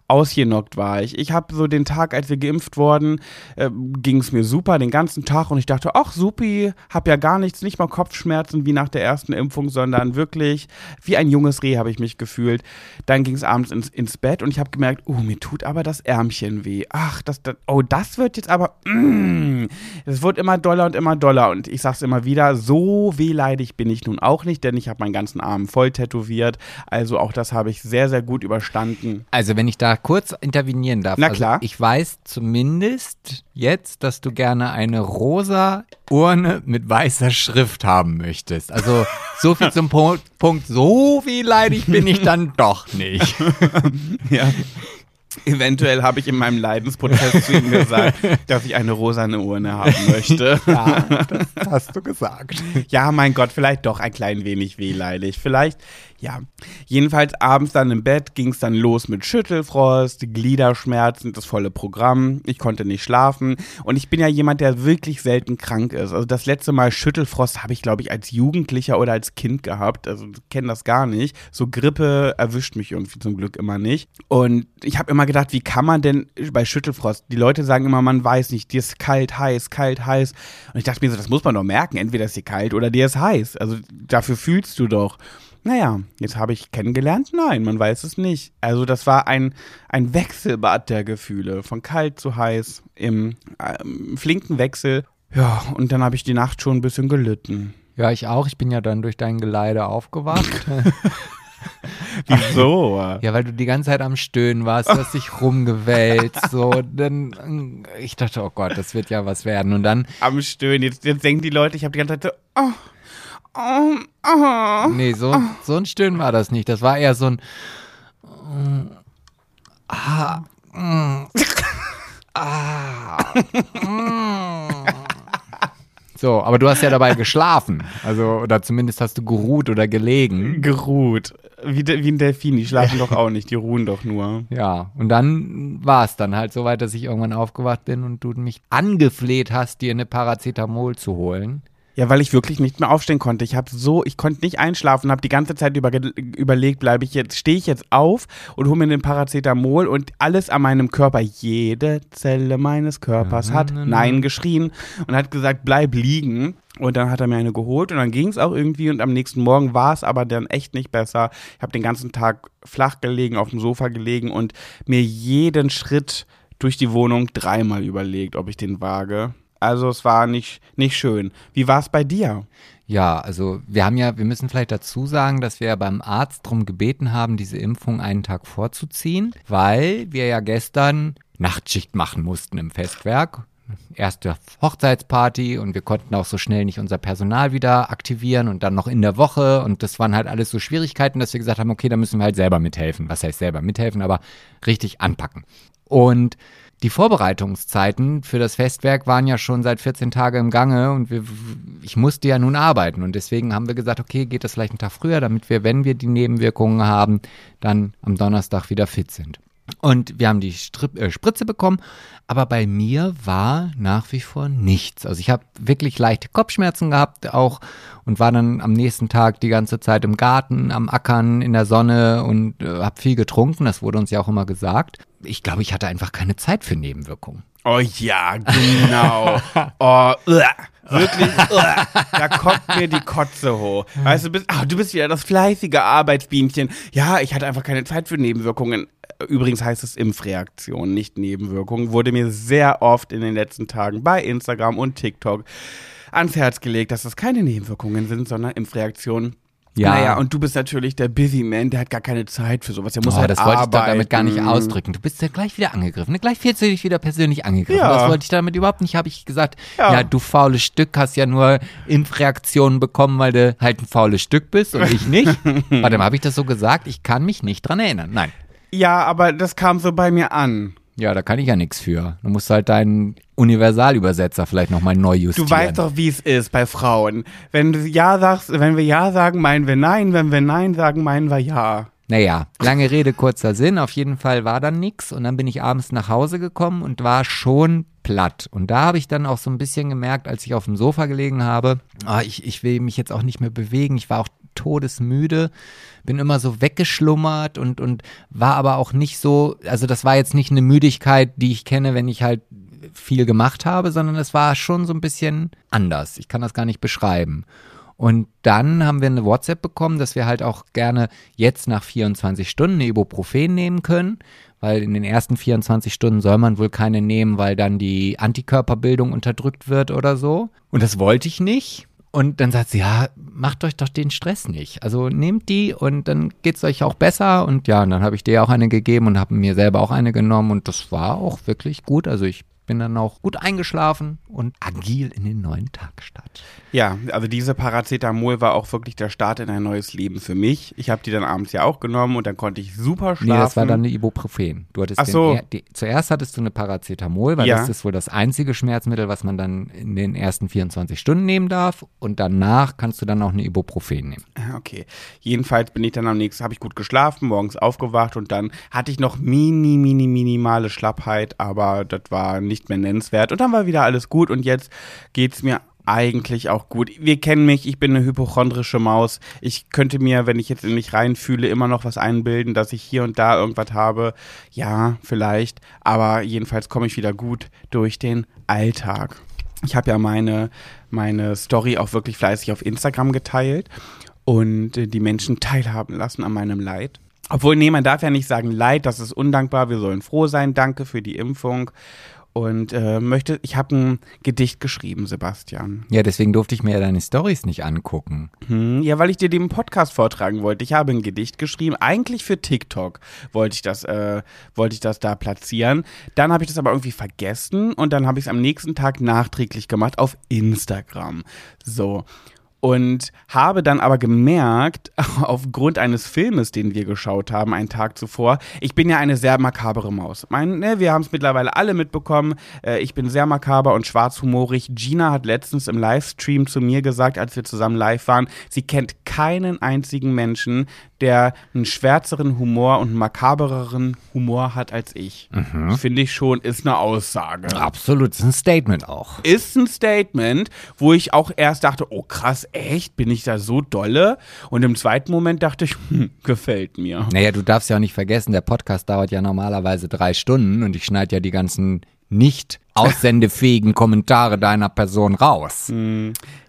Ausgenockt war ich. Ich habe so den Tag, als wir geimpft wurden, äh, ging es mir super den ganzen Tag und ich dachte, ach supi, hab ja gar nichts, nicht mal Kopfschmerzen wie nach der ersten Impfung, sondern wirklich wie ein junges Reh habe ich mich gefühlt. Dann ging es abends ins, ins Bett und ich habe gemerkt, oh, mir tut aber das Ärmchen weh. Ach, das, das oh, das wird jetzt aber, mm, es wird immer doller und immer doller und ich sag's immer wieder, so wehleidig bin ich nun auch nicht, denn ich habe meinen ganzen Arm voll tätowiert. Also auch das habe ich sehr, sehr gut überstanden. Also wenn ich da kurz intervenieren darf. Na also klar. Ich weiß zumindest jetzt, dass du gerne eine rosa Urne mit weißer Schrift haben möchtest. Also so viel zum Punkt, so wehleidig bin ich dann doch nicht. Ja. Eventuell habe ich in meinem Leidensprozess zu ihm gesagt, dass ich eine rosane Urne haben möchte. Ja, das hast du gesagt. Ja, mein Gott, vielleicht doch ein klein wenig wehleidig. Vielleicht, ja. Jedenfalls abends dann im Bett ging es dann los mit Schüttelfrost, Gliederschmerzen, das volle Programm. Ich konnte nicht schlafen. Und ich bin ja jemand, der wirklich selten krank ist. Also das letzte Mal Schüttelfrost habe ich, glaube ich, als Jugendlicher oder als Kind gehabt. Also kenne das gar nicht. So Grippe erwischt mich irgendwie zum Glück immer nicht. Und ich habe immer gedacht, wie kann man denn bei Schüttelfrost, die Leute sagen immer, man weiß nicht, dir ist kalt, heiß, kalt, heiß. Und ich dachte mir so, das muss man doch merken. Entweder ist dir kalt oder dir ist heiß. Also dafür fühlst du doch. Naja, jetzt habe ich kennengelernt, nein, man weiß es nicht. Also das war ein, ein Wechselbad der Gefühle, von kalt zu heiß, im ähm, flinken Wechsel. Ja, und dann habe ich die Nacht schon ein bisschen gelitten. Ja, ich auch. Ich bin ja dann durch dein Geleide aufgewacht. Wieso? Ja, weil du die ganze Zeit am Stöhnen warst, du hast dich rumgewälzt, so, dann, ich dachte, oh Gott, das wird ja was werden. Und dann, Am Stöhnen. Jetzt, jetzt denken die Leute, ich habe die ganze Zeit so, oh, oh, oh. nee, so, so ein Stöhnen war das nicht. Das war eher so ein, mm, ah, mm, ah, mm. So, aber du hast ja dabei geschlafen. Also, oder zumindest hast du geruht oder gelegen. Geruht. Wie, de, wie ein Delfin, die schlafen doch auch nicht, die ruhen doch nur. Ja, und dann war es dann halt so weit, dass ich irgendwann aufgewacht bin und du mich angefleht hast, dir eine Paracetamol zu holen. Ja, weil ich wirklich nicht mehr aufstehen konnte. Ich habe so, ich konnte nicht einschlafen, habe die ganze Zeit über, überlegt, bleibe ich jetzt, stehe ich jetzt auf und hole mir den Paracetamol und alles an meinem Körper, jede Zelle meines Körpers hat Nein geschrien und hat gesagt, bleib liegen. Und dann hat er mir eine geholt und dann ging es auch irgendwie und am nächsten Morgen war es aber dann echt nicht besser. Ich habe den ganzen Tag flach gelegen, auf dem Sofa gelegen und mir jeden Schritt durch die Wohnung dreimal überlegt, ob ich den wage. Also es war nicht, nicht schön. Wie war es bei dir? Ja, also wir haben ja, wir müssen vielleicht dazu sagen, dass wir ja beim Arzt darum gebeten haben, diese Impfung einen Tag vorzuziehen, weil wir ja gestern Nachtschicht machen mussten im Festwerk. erste Hochzeitsparty und wir konnten auch so schnell nicht unser Personal wieder aktivieren und dann noch in der Woche und das waren halt alles so Schwierigkeiten, dass wir gesagt haben, okay, da müssen wir halt selber mithelfen. Was heißt selber mithelfen, aber richtig anpacken. Und die Vorbereitungszeiten für das Festwerk waren ja schon seit 14 Tagen im Gange und wir, ich musste ja nun arbeiten und deswegen haben wir gesagt, okay, geht das vielleicht einen Tag früher, damit wir, wenn wir die Nebenwirkungen haben, dann am Donnerstag wieder fit sind. Und wir haben die Strip, äh, Spritze bekommen, aber bei mir war nach wie vor nichts. Also ich habe wirklich leichte Kopfschmerzen gehabt auch und war dann am nächsten Tag die ganze Zeit im Garten, am Ackern, in der Sonne und äh, habe viel getrunken. Das wurde uns ja auch immer gesagt. Ich glaube, ich hatte einfach keine Zeit für Nebenwirkungen. Oh ja, genau. oh, wirklich, da kommt mir die Kotze hoch. Weißt du, bist, ach, du bist wieder das fleißige Arbeitsbienchen. Ja, ich hatte einfach keine Zeit für Nebenwirkungen. Übrigens heißt es Impfreaktion, nicht Nebenwirkungen. Wurde mir sehr oft in den letzten Tagen bei Instagram und TikTok ans Herz gelegt, dass das keine Nebenwirkungen sind, sondern Impfreaktionen. Ja. Naja, und du bist natürlich der Busy Man, der hat gar keine Zeit für sowas. Der muss Oh, halt das wollte ich doch damit gar nicht arbeiten. ausdrücken. Du bist ja gleich wieder angegriffen. Gleich fühlst du dich wieder persönlich angegriffen. Ja. Das wollte ich damit überhaupt nicht. Habe ich gesagt, Ja. ja. du faules Stück, hast ja nur Impfreaktionen bekommen, weil du halt ein faules Stück bist und ich nicht. Warte mal, habe ich das so gesagt? Ich kann mich nicht dran erinnern. Nein. Ja, aber das kam so bei mir an. Ja, da kann ich ja nichts für. Du musst halt deinen Universalübersetzer vielleicht nochmal neu justieren. Du weißt doch, wie es ist bei Frauen. Wenn du Ja sagst, wenn wir Ja sagen, meinen wir Nein. Wenn wir Nein sagen, meinen wir Ja. Naja, lange Rede, kurzer Sinn. Auf jeden Fall war dann nix. Und dann bin ich abends nach Hause gekommen und war schon platt. Und da habe ich dann auch so ein bisschen gemerkt, als ich auf dem Sofa gelegen habe, ah, ich, ich will mich jetzt auch nicht mehr bewegen. Ich war auch todesmüde, bin immer so weggeschlummert und, und war aber auch nicht so, also das war jetzt nicht eine Müdigkeit, die ich kenne, wenn ich halt viel gemacht habe, sondern es war schon so ein bisschen anders. Ich kann das gar nicht beschreiben. Und dann haben wir eine WhatsApp bekommen, dass wir halt auch gerne jetzt nach 24 Stunden eine Ibuprofen nehmen können, weil in den ersten 24 Stunden soll man wohl keine nehmen, weil dann die Antikörperbildung unterdrückt wird oder so. Und das wollte ich nicht. Und dann sagt sie, ja, macht euch doch den Stress nicht. Also nehmt die und dann geht's euch auch besser. Und ja, und dann habe ich dir auch eine gegeben und habe mir selber auch eine genommen und das war auch wirklich gut. Also ich bin dann auch gut eingeschlafen und agil in den neuen Tag gestartet. Ja, also diese Paracetamol war auch wirklich der Start in ein neues Leben für mich. Ich habe die dann abends ja auch genommen und dann konnte ich super schlafen. Nee, das war dann eine Ibuprofen. Du hattest Ach so. den, die, zuerst hattest du eine Paracetamol, weil Ja. das ist wohl das einzige Schmerzmittel, was man dann in den ersten 24 Stunden nehmen darf. Und danach kannst du dann auch eine Ibuprofen nehmen. Ah, Okay. Jedenfalls bin ich dann am nächsten, habe ich gut geschlafen, morgens aufgewacht und dann hatte ich noch mini, mini, minimale Schlappheit, aber das war nicht mehr nennenswert. Und dann war wieder alles gut und jetzt geht's mir eigentlich auch gut. Wir kennen mich, ich bin eine hypochondrische Maus. Ich könnte mir, wenn ich jetzt in mich reinfühle, immer noch was einbilden, dass ich hier und da irgendwas habe. Ja, vielleicht, aber jedenfalls komme ich wieder gut durch den Alltag. Ich habe ja meine, meine Story auch wirklich fleißig auf Instagram geteilt und äh, die Menschen teilhaben lassen an meinem Leid. Obwohl, nee, man darf ja nicht sagen Leid, das ist undankbar, wir sollen froh sein, danke für die Impfung. Und äh, möchte, ich habe ein Gedicht geschrieben, Sebastian. Ja, deswegen durfte ich mir ja deine Stories nicht angucken. Hm, ja, weil ich dir den Podcast vortragen wollte. Ich habe ein Gedicht geschrieben, eigentlich für TikTok wollte ich das, äh, wollte ich das da platzieren. Dann habe ich das aber irgendwie vergessen und dann habe ich es am nächsten Tag nachträglich gemacht auf Instagram. So. Und habe dann aber gemerkt, aufgrund eines Filmes, den wir geschaut haben, einen Tag zuvor, ich bin ja eine sehr makabere Maus. Mein, ne, wir haben es mittlerweile alle mitbekommen. Äh, ich bin sehr makaber und schwarzhumorig. Gina hat letztens im Livestream zu mir gesagt, als wir zusammen live waren, sie kennt keinen einzigen Menschen, der einen schwärzeren Humor und einen makabereren Humor hat als ich. Finde ich schon, ist eine Aussage Absolut, ist ein Statement auch. ist ein Statement, wo ich auch erst dachte, oh krass, echt, bin ich da so dolle? Und im zweiten Moment dachte ich, hm, gefällt mir. Naja, du darfst ja auch nicht vergessen, der Podcast dauert ja normalerweise drei Stunden und ich schneide ja die ganzen nicht aussendefähigen Kommentare deiner Person raus.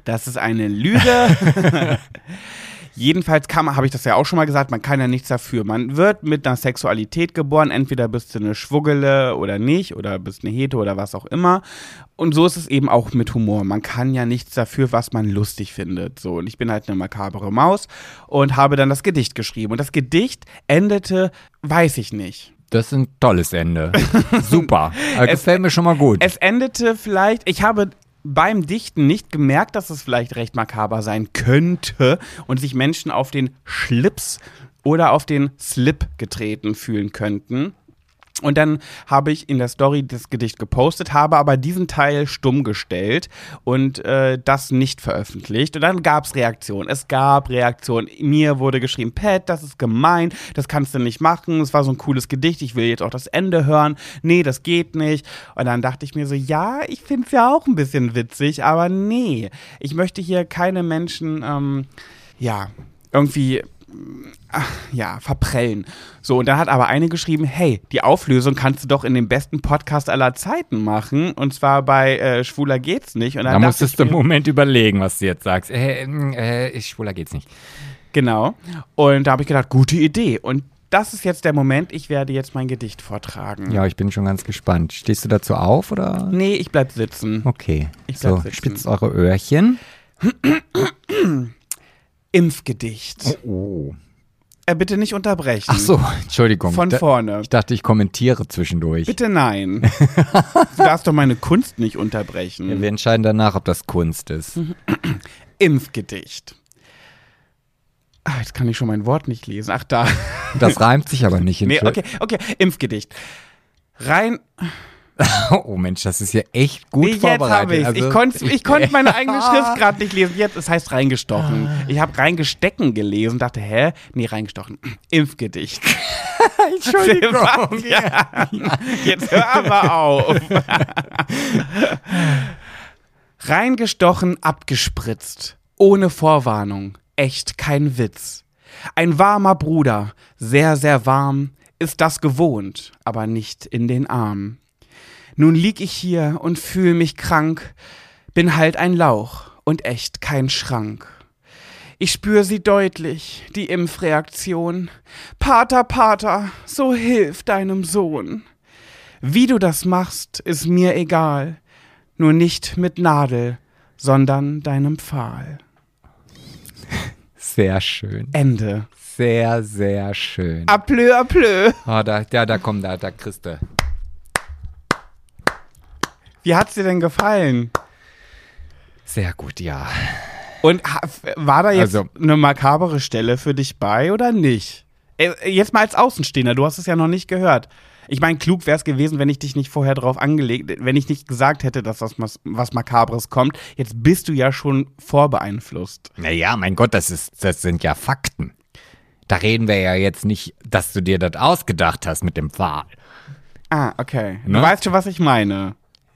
Das ist eine Lüge. Jedenfalls kann habe ich das ja auch schon mal gesagt, man kann ja nichts dafür. Man wird mit einer Sexualität geboren, entweder bist du eine Schwuggele oder nicht, oder bist eine Hete oder was auch immer. Und so ist es eben auch mit Humor. Man kann ja nichts dafür, was man lustig findet. So, und ich bin halt eine makabere Maus und habe dann das Gedicht geschrieben. Und das Gedicht endete, weiß ich nicht. Das ist ein tolles Ende. Super. Aber gefällt mir schon mal gut. Es endete vielleicht, ich habe beim Dichten nicht gemerkt, dass es vielleicht recht makaber sein könnte und sich Menschen auf den Schlips oder auf den Slip getreten fühlen könnten. Und dann habe ich in der Story das Gedicht gepostet, habe aber diesen Teil stumm gestellt und äh, das nicht veröffentlicht. Und dann gab es Reaktionen. Es gab Reaktionen. Mir wurde geschrieben, Pat, das ist gemein, das kannst du nicht machen. Es war so ein cooles Gedicht, ich will jetzt auch das Ende hören. Nee, das geht nicht. Und dann dachte ich mir so, ja, ich finde es ja auch ein bisschen witzig, aber nee, ich möchte hier keine Menschen, ähm, ja, irgendwie ja, verprellen. So, und dann hat aber eine geschrieben, hey, die Auflösung kannst du doch in dem besten Podcast aller Zeiten machen. Und zwar bei äh, Schwuler geht's nicht. Und dann da musstest du einen Moment überlegen, was du jetzt sagst. Äh, äh, Schwuler geht's nicht. Genau. Und da habe ich gedacht, gute Idee. Und das ist jetzt der Moment, ich werde jetzt mein Gedicht vortragen. Ja, ich bin schon ganz gespannt. Stehst du dazu auf oder? Nee, ich bleib sitzen. Okay. Ich bleib so, sitzen. spitzt eure Öhrchen. Impfgedicht. Oh. oh. Äh, bitte nicht unterbrechen. Ach so, Entschuldigung. Von Da- vorne. Ich dachte, ich kommentiere zwischendurch. Bitte nein. du darfst doch meine Kunst nicht unterbrechen. Wir entscheiden danach, ob das Kunst ist. Impfgedicht. Ah, jetzt kann ich schon mein Wort nicht lesen. Ach, da. Das reimt sich aber nicht. Nee, okay, okay. Impfgedicht. Rein. Oh Mensch, das ist ja echt gut jetzt vorbereitet. ich Also- Ich konnte ich konnt meine eigene Schrift gerade nicht lesen. Jetzt, es heißt reingestochen. Ich habe reingestecken gelesen, dachte, hä? Nee, reingestochen. Impfgedicht. Entschuldigung. ja. Jetzt hör aber auf. Reingestochen, abgespritzt. Ohne Vorwarnung. Echt kein Witz. Ein warmer Bruder, sehr, sehr warm, ist das gewohnt, aber nicht in den Arm. Nun lieg ich hier und fühl mich krank, bin halt ein Lauch und echt kein Schrank. Ich spür sie deutlich, die Impfreaktion. Pater, Pater, so hilf deinem Sohn. Wie du das machst, ist mir egal, nur nicht mit Nadel, sondern deinem Pfahl. Sehr schön. Ende. Sehr, sehr schön. Aplö, aplö. Oh, da, ja, da kommt, da, da kriegst du. Wie hat's dir denn gefallen? Sehr gut, ja. Und war da jetzt Also- eine makabere Stelle für dich bei oder nicht? Äh, Jetzt mal als Außenstehender, du hast es ja noch nicht gehört. Ich meine, klug wäre es gewesen, wenn ich dich nicht vorher drauf angelegt, wenn ich nicht gesagt hätte, dass das was, was Makabres kommt. Jetzt bist du ja schon vorbeeinflusst. Naja, mein Gott, das, ist, das sind ja Fakten. Da reden wir ja jetzt nicht, dass du dir das ausgedacht hast mit dem Pfahl. Ah, okay. Du Ne? weißt schon, was ich meine.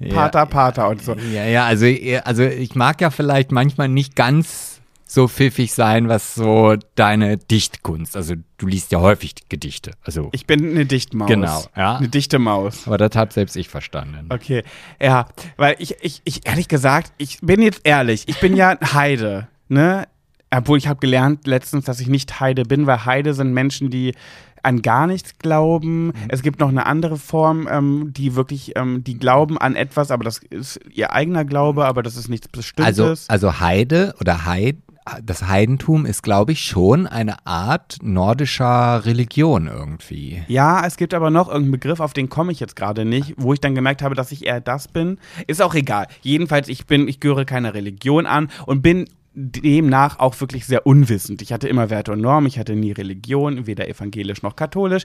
Pater, Pater und so. Ja, ja, also, also ich mag ja vielleicht manchmal nicht ganz so pfiffig sein, was so deine Dichtkunst, also du liest ja häufig Gedichte, also, Ich bin eine Dichtmaus. Genau, ja. Eine dichte Maus. aber das hab selbst ich verstanden. Okay, ja, weil ich, ich, ich ehrlich gesagt, ich bin jetzt ehrlich, ich bin ja Heide, ne? Obwohl ich habe gelernt letztens, dass ich nicht Heide bin, weil Heide sind Menschen, die an gar nichts glauben. Mhm. Es gibt noch eine andere Form, ähm, die wirklich, ähm, die glauben an etwas, aber das ist ihr eigener Glaube, aber das ist nichts Also, Bestimmtes. also Heide oder Heid, das Heidentum ist, glaube ich, schon eine Art nordischer Religion irgendwie. Ja, es gibt aber noch irgendeinen Begriff, auf den komme ich jetzt gerade nicht, wo ich dann gemerkt habe, dass ich eher das bin. Ist auch egal. Jedenfalls, ich bin, ich gehöre keiner Religion an und bin demnach auch wirklich sehr unwissend. Ich hatte immer Werte und Normen, ich hatte nie Religion, weder evangelisch noch katholisch.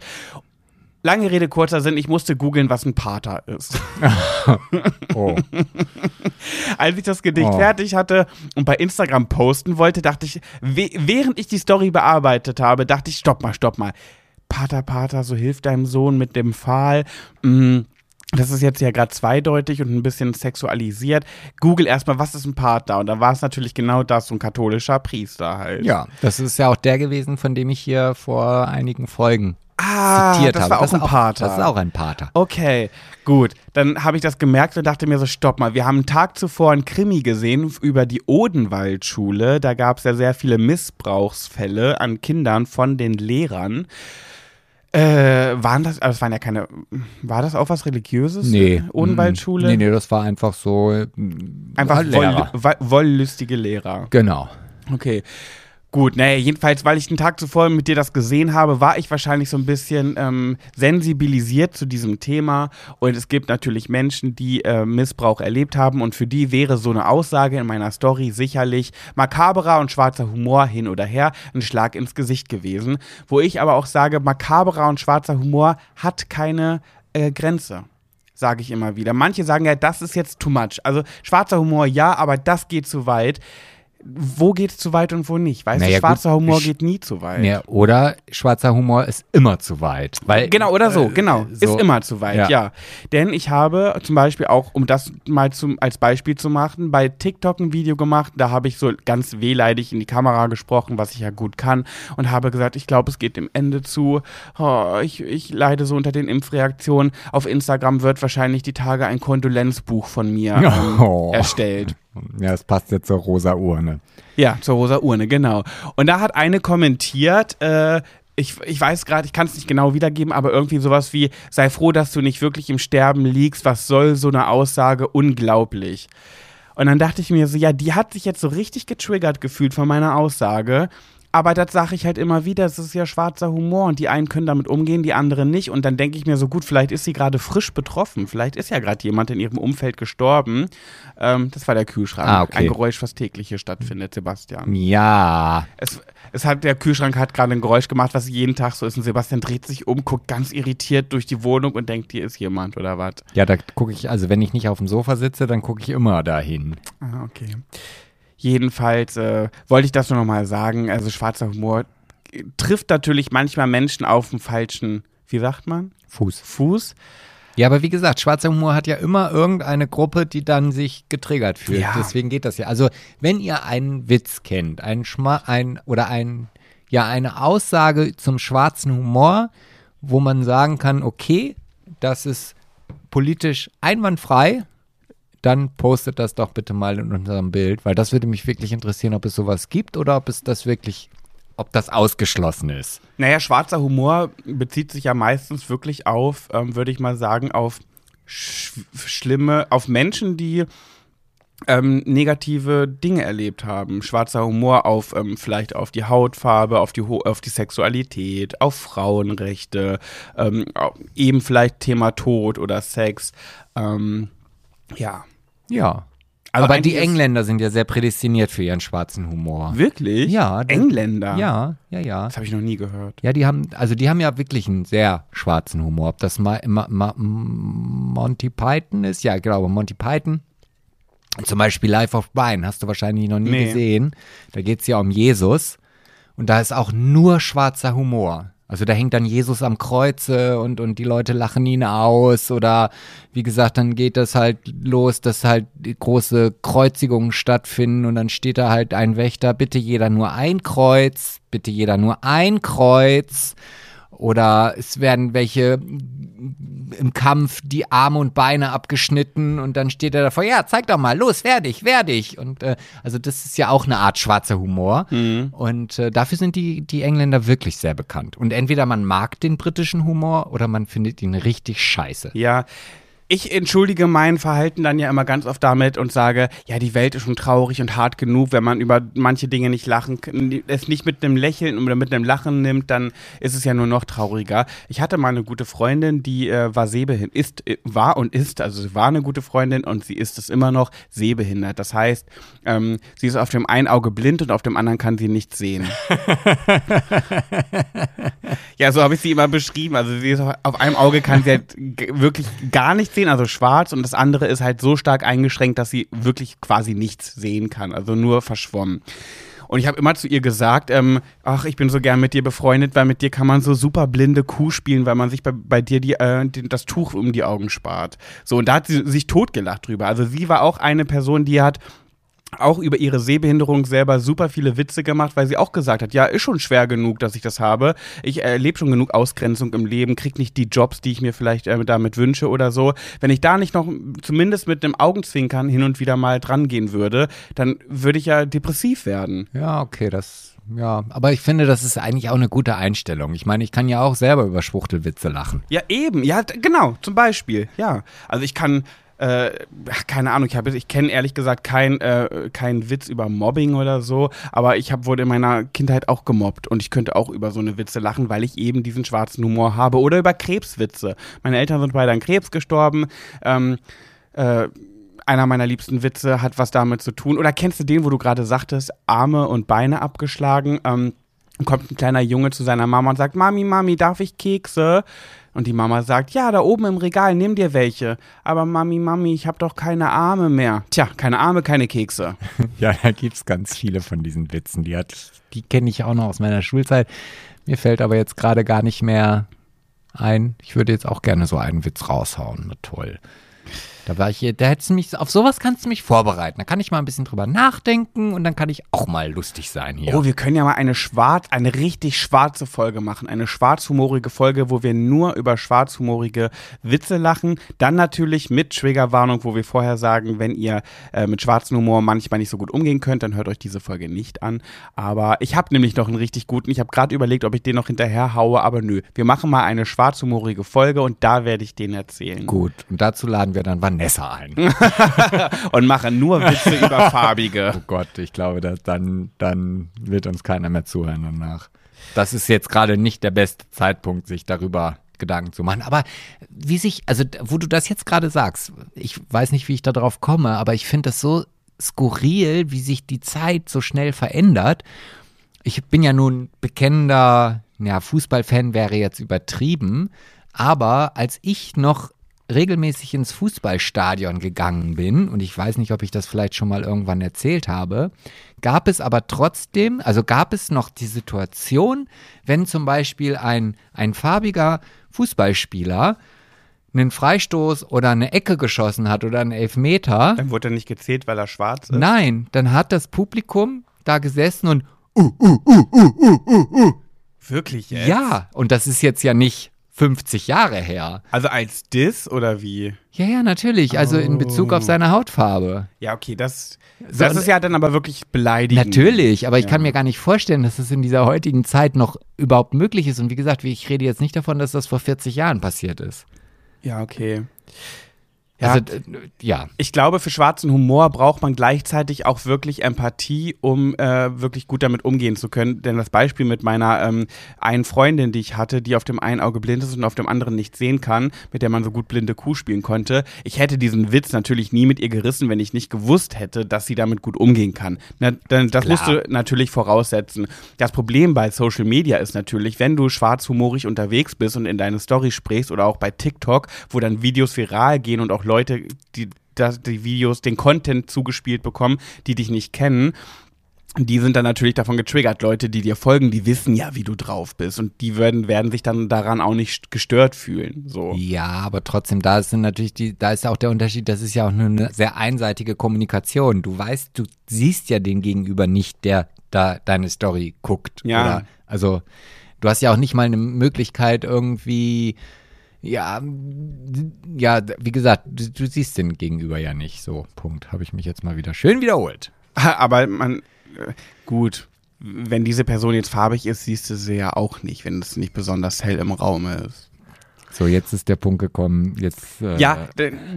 Lange Rede, kurzer Sinn, ich musste googeln, was ein Pater ist. Oh. Als ich das Gedicht Oh. fertig hatte und bei Instagram posten wollte, dachte ich, während ich die Story bearbeitet habe, dachte ich, stopp mal, stopp mal. Pater, Pater, so hilf deinem Sohn mit dem Pfahl. Mm, Das ist jetzt ja gerade zweideutig und ein bisschen sexualisiert. Google erstmal, was ist ein Pater? Und da war es natürlich genau das, so ein katholischer Priester halt. Ja, das ist ja auch der gewesen, von dem ich hier vor einigen Folgen ah, zitiert das habe. war auch das ein ist Pater. Das ist auch ein Pater. Okay, gut. Dann habe ich das gemerkt und dachte mir so, stopp mal, wir haben einen Tag zuvor einen Krimi gesehen über die Odenwaldschule. Da gab es ja sehr viele Missbrauchsfälle an Kindern von den Lehrern. Äh, waren das, aber es waren ja keine, war das auch was Religiöses? Nee. Odenwaldschule? Nee, nee, das war einfach so. Einfach Lehrer. woll, woll, wollüstige Lehrer. Genau. Okay. Gut, naja, jedenfalls, weil ich den Tag zuvor mit dir das gesehen habe, war ich wahrscheinlich so ein bisschen ähm, sensibilisiert zu diesem Thema. Und es gibt natürlich Menschen, die äh, Missbrauch erlebt haben und für die wäre so eine Aussage in meiner Story sicherlich makaberer und schwarzer Humor hin oder her ein Schlag ins Gesicht gewesen. Wo ich aber auch sage, makaberer und schwarzer Humor hat keine äh, Grenze sage ich immer wieder. Manche sagen ja, das ist jetzt too much. Also schwarzer Humor ja, aber das geht zu weit wo geht es zu weit und wo nicht. Weißt Naja, du, schwarzer gut, Humor geht nie zu weit. Ja, oder schwarzer Humor ist immer zu weit. Weil, Genau, oder so, äh, genau. so- ist immer zu weit, ja. Ja. Denn ich habe zum Beispiel auch, um das mal zum, als Beispiel zu machen, bei TikTok ein Video gemacht, da habe ich so ganz wehleidig in die Kamera gesprochen, was ich ja gut kann, und habe gesagt, ich glaube, es geht dem Ende zu. Oh, ich, ich leide so unter den Impfreaktionen. Auf Instagram wird wahrscheinlich die Tage ein Kondolenzbuch von mir ähm, Oh. erstellt. Ja, das passt jetzt zur rosa Urne. Ja, zur rosa Urne, genau. Und da hat eine kommentiert, äh, ich, ich weiß gerade, ich kann es nicht genau wiedergeben, aber irgendwie sowas wie, sei froh, dass du nicht wirklich im Sterben liegst, was soll so eine Aussage, unglaublich. Und dann dachte ich mir so, ja, die hat sich jetzt so richtig getriggert gefühlt von meiner Aussage. Aber das sage ich halt immer wieder, es ist ja schwarzer Humor und die einen können damit umgehen, die anderen nicht. Und dann denke ich mir so, gut, vielleicht ist sie gerade frisch betroffen. Vielleicht ist ja gerade jemand in ihrem Umfeld gestorben. Ähm, das war der Kühlschrank. Ah, okay. Ein Geräusch, was täglich hier stattfindet, Sebastian. Ja. Es, es hat, der Kühlschrank hat gerade ein Geräusch gemacht, was jeden Tag so ist. Und Sebastian dreht sich um, guckt ganz irritiert durch die Wohnung und denkt, hier ist jemand oder was. Ja, da gucke ich, also wenn ich nicht auf dem Sofa sitze, dann gucke ich immer dahin. Ah, okay. Jedenfalls äh, wollte ich das nur nochmal sagen. Also schwarzer Humor trifft natürlich manchmal Menschen auf dem falschen, wie sagt man? Fuß. Fuß. Ja, aber wie gesagt, schwarzer Humor hat ja immer irgendeine Gruppe, die dann sich getriggert fühlt. Ja. Deswegen geht das ja. Also, wenn ihr einen Witz kennt, einen Schma ein oder ein ja eine Aussage zum schwarzen Humor, wo man sagen kann, okay, das ist politisch einwandfrei, dann postet das doch bitte mal in unserem Bild, weil das würde mich wirklich interessieren, ob es sowas gibt oder ob es das wirklich, ob das ausgeschlossen ist. Naja, schwarzer Humor bezieht sich ja meistens wirklich auf, ähm, würde ich mal sagen, auf sch schlimme, auf Menschen, die ähm, negative Dinge erlebt haben. Schwarzer Humor auf ähm, vielleicht auf die Hautfarbe, auf die, Ho auf die Sexualität, auf Frauenrechte, ähm, eben vielleicht Thema Tod oder Sex. Ähm, ja. Ja. Also Aber die Engländer sind ja sehr prädestiniert für ihren schwarzen Humor. Wirklich? Ja, Engländer? Ja, ja, ja. Das habe ich noch nie gehört. Ja, die haben, also die haben ja wirklich einen sehr schwarzen Humor. Ob das mal Ma, Ma, Monty Python ist? Ja, ich glaube, Monty Python. Zum Beispiel Life of Brian, hast du wahrscheinlich noch nie Nee. gesehen. Da geht es ja um Jesus. Und da ist auch nur schwarzer Humor. Also da hängt dann Jesus am Kreuze und, und die Leute lachen ihn aus. Oder wie gesagt, dann geht das halt los, dass halt große Kreuzigungen stattfinden und dann steht da halt ein Wächter, bitte jeder nur ein Kreuz, bitte jeder nur ein Kreuz. Oder es werden welche im Kampf die Arme und Beine abgeschnitten und dann steht er davor, ja, zeig doch mal, los, fertig, fertig. Und äh, also das ist ja auch eine Art schwarzer Humor. Und äh, dafür sind die, die Engländer wirklich sehr bekannt. Und entweder man mag den britischen Humor oder man findet ihn richtig scheiße. Ja. Ich entschuldige mein Verhalten dann ja immer ganz oft damit und sage, ja, die Welt ist schon traurig und hart genug, wenn man über manche Dinge nicht lachen, kann- es nicht mit einem Lächeln oder mit einem Lachen nimmt, dann ist es ja nur noch trauriger. Ich hatte mal eine gute Freundin, die äh, war sehbehindert, ist, äh, war und ist, also sie war eine gute Freundin und sie ist es immer noch sehbehindert. Das heißt, ähm, sie ist auf dem einen Auge blind und auf dem anderen kann sie nichts sehen. Ja, so habe ich sie immer beschrieben. Also sie ist auf- auf einem Auge kann sie halt wirklich gar nichts sehen, also schwarz, und das andere ist halt so stark eingeschränkt, dass sie wirklich quasi nichts sehen kann, also nur verschwommen. Und ich habe immer zu ihr gesagt, ähm, ach, ich bin so gern mit dir befreundet, weil mit dir kann man so super blinde Kuh spielen, weil man sich bei, bei dir die, äh, die, das Tuch um die Augen spart. So, und da hat sie sich totgelacht drüber. Also sie war auch eine Person, die hat auch über ihre Sehbehinderung selber super viele Witze gemacht, weil sie auch gesagt hat, ja, ist schon schwer genug, dass ich das habe. Ich erlebe schon genug Ausgrenzung im Leben, krieg nicht die Jobs, die ich mir vielleicht äh, damit wünsche oder so. Wenn ich da nicht noch zumindest mit einem Augenzwinkern hin und wieder mal dran gehen würde, dann würde ich ja depressiv werden. Ja, okay, das, ja. Aber ich finde, das ist eigentlich auch eine gute Einstellung. Ich meine, ich kann ja auch selber über Schwuchtelwitze lachen. Ja, eben. Ja, genau. Zum Beispiel. Ja. Also ich kann äh, keine Ahnung, ich, ich kenne ehrlich gesagt keinen äh, keinen Witz über Mobbing oder so, aber ich hab, wurde in meiner Kindheit auch gemobbt und ich könnte auch über so eine Witze lachen, weil ich eben diesen schwarzen Humor habe. Oder über Krebswitze. Meine Eltern sind beide an Krebs gestorben. Ähm, äh, einer meiner liebsten Witze hat was damit zu tun. Oder kennst du den, wo du gerade sagtest, Arme und Beine abgeschlagen? Ähm, kommt ein kleiner Junge zu seiner Mama und sagt, Mami, Mami, darf ich Kekse? Und die Mama sagt, ja, da oben im Regal, nimm dir welche. Aber Mami, Mami, ich habe doch keine Arme mehr. Tja, keine Arme, keine Kekse. Ja, da gibt es ganz viele von diesen Witzen. Die, hat die kenne ich auch noch aus meiner Schulzeit. Mir fällt aber jetzt gerade gar nicht mehr ein. Ich würde jetzt auch gerne so einen Witz raushauen. Na toll. Da war ich hier, da hättest du mich, auf sowas kannst du mich vorbereiten. Da kann ich mal ein bisschen drüber nachdenken und dann kann ich auch mal lustig sein hier. Oh, wir können ja mal eine schwarz, eine richtig schwarze Folge machen. Eine schwarzhumorige Folge, wo wir nur über schwarzhumorige Witze lachen. Dann natürlich mit Triggerwarnung, wo wir vorher sagen, wenn ihr äh, mit schwarzem Humor manchmal nicht so gut umgehen könnt, dann hört euch diese Folge nicht an. Aber ich habe nämlich noch einen richtig guten. Ich habe gerade überlegt, ob ich den noch hinterher haue, aber nö. Wir machen mal eine schwarzhumorige Folge und da werde ich den erzählen. Gut, und dazu laden wir dann Vanessa ein. Und machen nur Witze über Farbige. Oh Gott, ich glaube, dass dann, dann wird uns keiner mehr zuhören danach. Das ist jetzt gerade nicht der beste Zeitpunkt, sich darüber Gedanken zu machen. Aber wie sich, also wo du das jetzt gerade sagst, ich weiß nicht, wie ich da drauf komme, aber ich finde das so skurril, wie sich die Zeit so schnell verändert. Ich bin ja nun bekennender, ja, Fußballfan wäre jetzt übertrieben, aber als ich noch regelmäßig ins Fußballstadion gegangen bin, und ich weiß nicht, ob ich das vielleicht schon mal irgendwann erzählt habe, gab es aber trotzdem, also gab es noch die Situation, wenn zum Beispiel ein, ein farbiger Fußballspieler einen Freistoß oder eine Ecke geschossen hat oder einen Elfmeter, Dann wurde er nicht gezählt, weil er schwarz ist. nein, dann hat das Publikum da gesessen und Wirklich jetzt? ja, und das ist jetzt ja nicht 50 Jahre her. Also als Diss oder wie? Ja, ja, natürlich. Also in Bezug auf seine Hautfarbe. Ja, okay, das, So, das ist ja dann aber wirklich beleidigend. Natürlich, aber ich Ja. kann mir gar nicht vorstellen, dass das in dieser heutigen Zeit noch überhaupt möglich ist. Und wie gesagt, ich rede jetzt nicht davon, dass das vor 40 Jahren passiert ist. Ja, okay. Ja, Also, ja. ich glaube, für schwarzen Humor braucht man gleichzeitig auch wirklich Empathie, um äh, wirklich gut damit umgehen zu können. Denn das Beispiel mit meiner ähm, einen Freundin, die ich hatte, die auf dem einen Auge blind ist und auf dem anderen nicht sehen kann, mit der man so gut blinde Kuh spielen konnte. Ich hätte diesen Witz natürlich nie mit ihr gerissen, wenn ich nicht gewusst hätte, dass sie damit gut umgehen kann. Na, dann, das Klar. musst du natürlich voraussetzen. Das Problem bei Social Media ist natürlich, wenn du schwarzhumorig unterwegs bist und in deine Story sprichst oder auch bei TikTok, wo dann Videos viral gehen und auch Leute, die das, die Videos, den Content zugespielt bekommen, die dich nicht kennen, die sind dann natürlich davon getriggert. Leute, die dir folgen, die wissen ja, wie du drauf bist und die werden, werden sich dann daran auch nicht gestört fühlen. So. Ja, aber trotzdem, da sind natürlich die, da ist auch der Unterschied, das ist ja auch nur eine sehr einseitige Kommunikation. Du weißt, du siehst ja den Gegenüber nicht, der da deine Story guckt. Ja. Oder, also, du hast ja auch nicht mal eine Möglichkeit irgendwie, ja, ja, wie gesagt, du, du siehst den Gegenüber ja nicht. So, Punkt. Habe ich mich jetzt mal wieder schön wiederholt. Aber man, äh, gut, wenn diese Person jetzt farbig ist, siehst du sie ja auch nicht, wenn es nicht besonders hell im Raum ist. So, jetzt ist der Punkt gekommen. Jetzt, äh, Ja,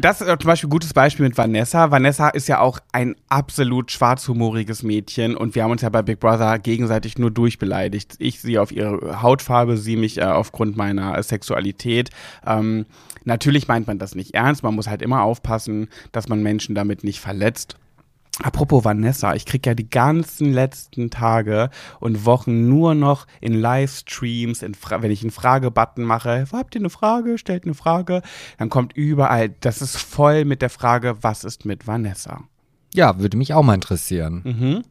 das ist zum Beispiel ein gutes Beispiel mit Vanessa. Vanessa ist ja auch ein absolut schwarzhumoriges Mädchen und wir haben uns ja bei Big Brother gegenseitig nur durchbeleidigt. Ich sie auf ihre Hautfarbe, sie mich äh, aufgrund meiner äh, Sexualität. Ähm, natürlich meint man das nicht ernst. Man muss halt immer aufpassen, dass man Menschen damit nicht verletzt. Apropos Vanessa, ich krieg ja die ganzen letzten Tage und Wochen nur noch in Livestreams, in Fra wenn ich einen Fragebutton mache, habt ihr eine Frage, stellt eine Frage, dann kommt überall, das ist voll mit der Frage, was ist mit Vanessa? ja, würde mich auch mal interessieren. Mhm.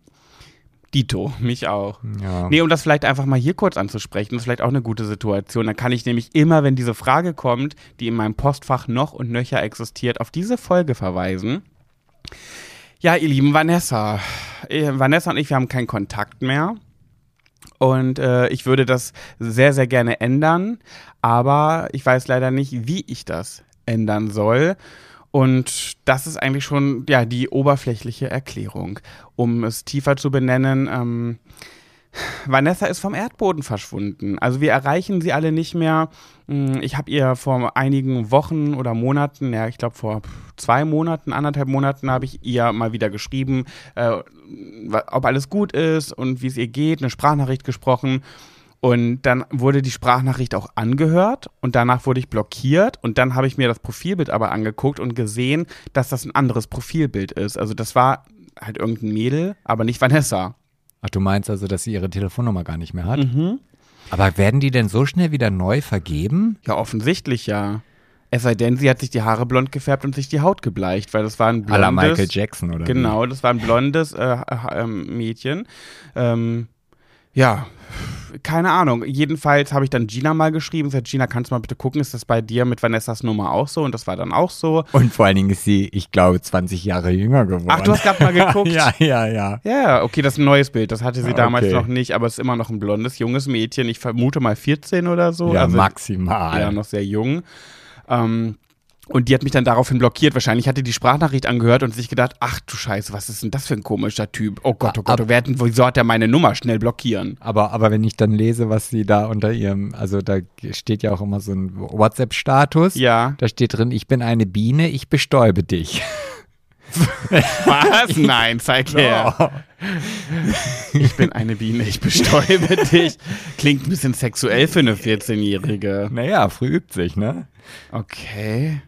Dito, mich auch. Ja. Nee, um das vielleicht einfach mal hier kurz anzusprechen, das ist vielleicht auch eine gute Situation. Dann kann ich nämlich immer, wenn diese Frage kommt, die in meinem Postfach noch und nöcher existiert, auf diese Folge verweisen. Ja, ihr lieben Vanessa. Äh, Vanessa und ich, wir haben keinen Kontakt mehr. Und äh, ich würde das sehr, sehr gerne ändern. Aber ich weiß leider nicht, wie ich das ändern soll. Und das ist eigentlich schon ja die oberflächliche Erklärung. Um es tiefer zu benennen, ähm, Vanessa ist vom Erdboden verschwunden. Also wir erreichen sie alle nicht mehr. Hm, Ich habe ihr vor einigen Wochen oder Monaten, ja, ich glaube vor zwei Monaten, anderthalb Monaten, habe ich ihr mal wieder geschrieben, äh, ob alles gut ist und wie es ihr geht, eine Sprachnachricht gesprochen. Und dann wurde die Sprachnachricht auch angehört und danach wurde ich blockiert und dann habe ich mir das Profilbild aber angeguckt und gesehen, dass das ein anderes Profilbild ist. Also das war halt irgendein Mädel, aber nicht Vanessa. Ach, du meinst also, dass sie ihre Telefonnummer gar nicht mehr hat? Mhm. Aber werden die denn so schnell wieder neu vergeben? Ja, offensichtlich ja. Es sei denn, sie hat sich die Haare blond gefärbt und sich die Haut gebleicht, weil das war ein À la blondes. Michael Jackson oder Genau, das war ein blondes äh, äh, Mädchen. Ähm, ja, keine Ahnung. Jedenfalls habe ich dann Gina mal geschrieben. Gesagt, Gina, kannst du mal bitte gucken, ist das bei dir mit Vanessas Nummer auch so? Und das war dann auch so. Und vor allen Dingen ist sie, ich glaube, 20 Jahre jünger geworden. Ach, du hast gerade mal geguckt. ja, ja, ja. Ja, ja, okay, das ist ein neues Bild. Das hatte sie Ah, damals okay. noch nicht, aber es ist immer noch ein blondes, junges Mädchen. Ich vermute mal 14 oder so. Ja, also, maximal. ja, noch sehr jung. Ähm, und die hat mich dann daraufhin blockiert. Wahrscheinlich hatte die Sprachnachricht angehört und sich gedacht, ach du Scheiße, was ist denn das für ein komischer Typ? Oh Gott, oh Gott, Ab- wer hat wieso hat er meine Nummer? Schnell blockieren. Aber, aber wenn ich dann lese, was sie da unter ihrem, also da steht ja auch immer so ein WhatsApp-Status. Ja. Da steht drin, ich bin eine Biene, ich bestäube dich. Was? Nein, zeig her. Ich bin eine Biene, ich bestäube dich. Klingt ein bisschen sexuell für eine 14-Jährige. Naja, früh übt sich, ne? Okay.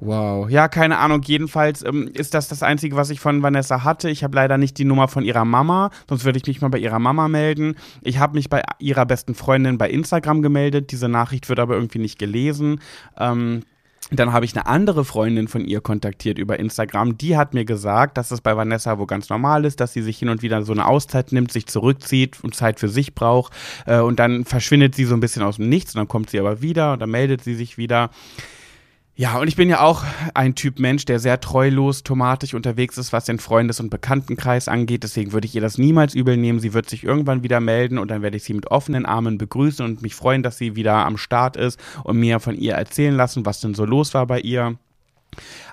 Wow. Ja, keine Ahnung. Jedenfalls ähm, ist das das Einzige, was ich von Vanessa hatte. Ich habe leider nicht die Nummer von ihrer Mama, sonst würde ich mich mal bei ihrer Mama melden. Ich habe mich bei ihrer besten Freundin bei Instagram gemeldet. Diese Nachricht wird aber irgendwie nicht gelesen. Ähm, dann habe ich eine andere Freundin von ihr kontaktiert über Instagram. Die hat mir gesagt, dass es bei Vanessa wohl ganz normal ist, dass sie sich hin und wieder so eine Auszeit nimmt, sich zurückzieht und Zeit für sich braucht. Äh, und dann verschwindet sie so ein bisschen aus dem Nichts und dann kommt sie aber wieder und dann meldet sie sich wieder. Ja, und ich bin ja auch ein Typ Mensch, der sehr treulos, tomatisch unterwegs ist, was den Freundes- und Bekanntenkreis angeht. Deswegen würde ich ihr das niemals übel nehmen. Sie wird sich irgendwann wieder melden und dann werde ich sie mit offenen Armen begrüßen und mich freuen, dass sie wieder am Start ist und mir von ihr erzählen lassen, was denn so los war bei ihr.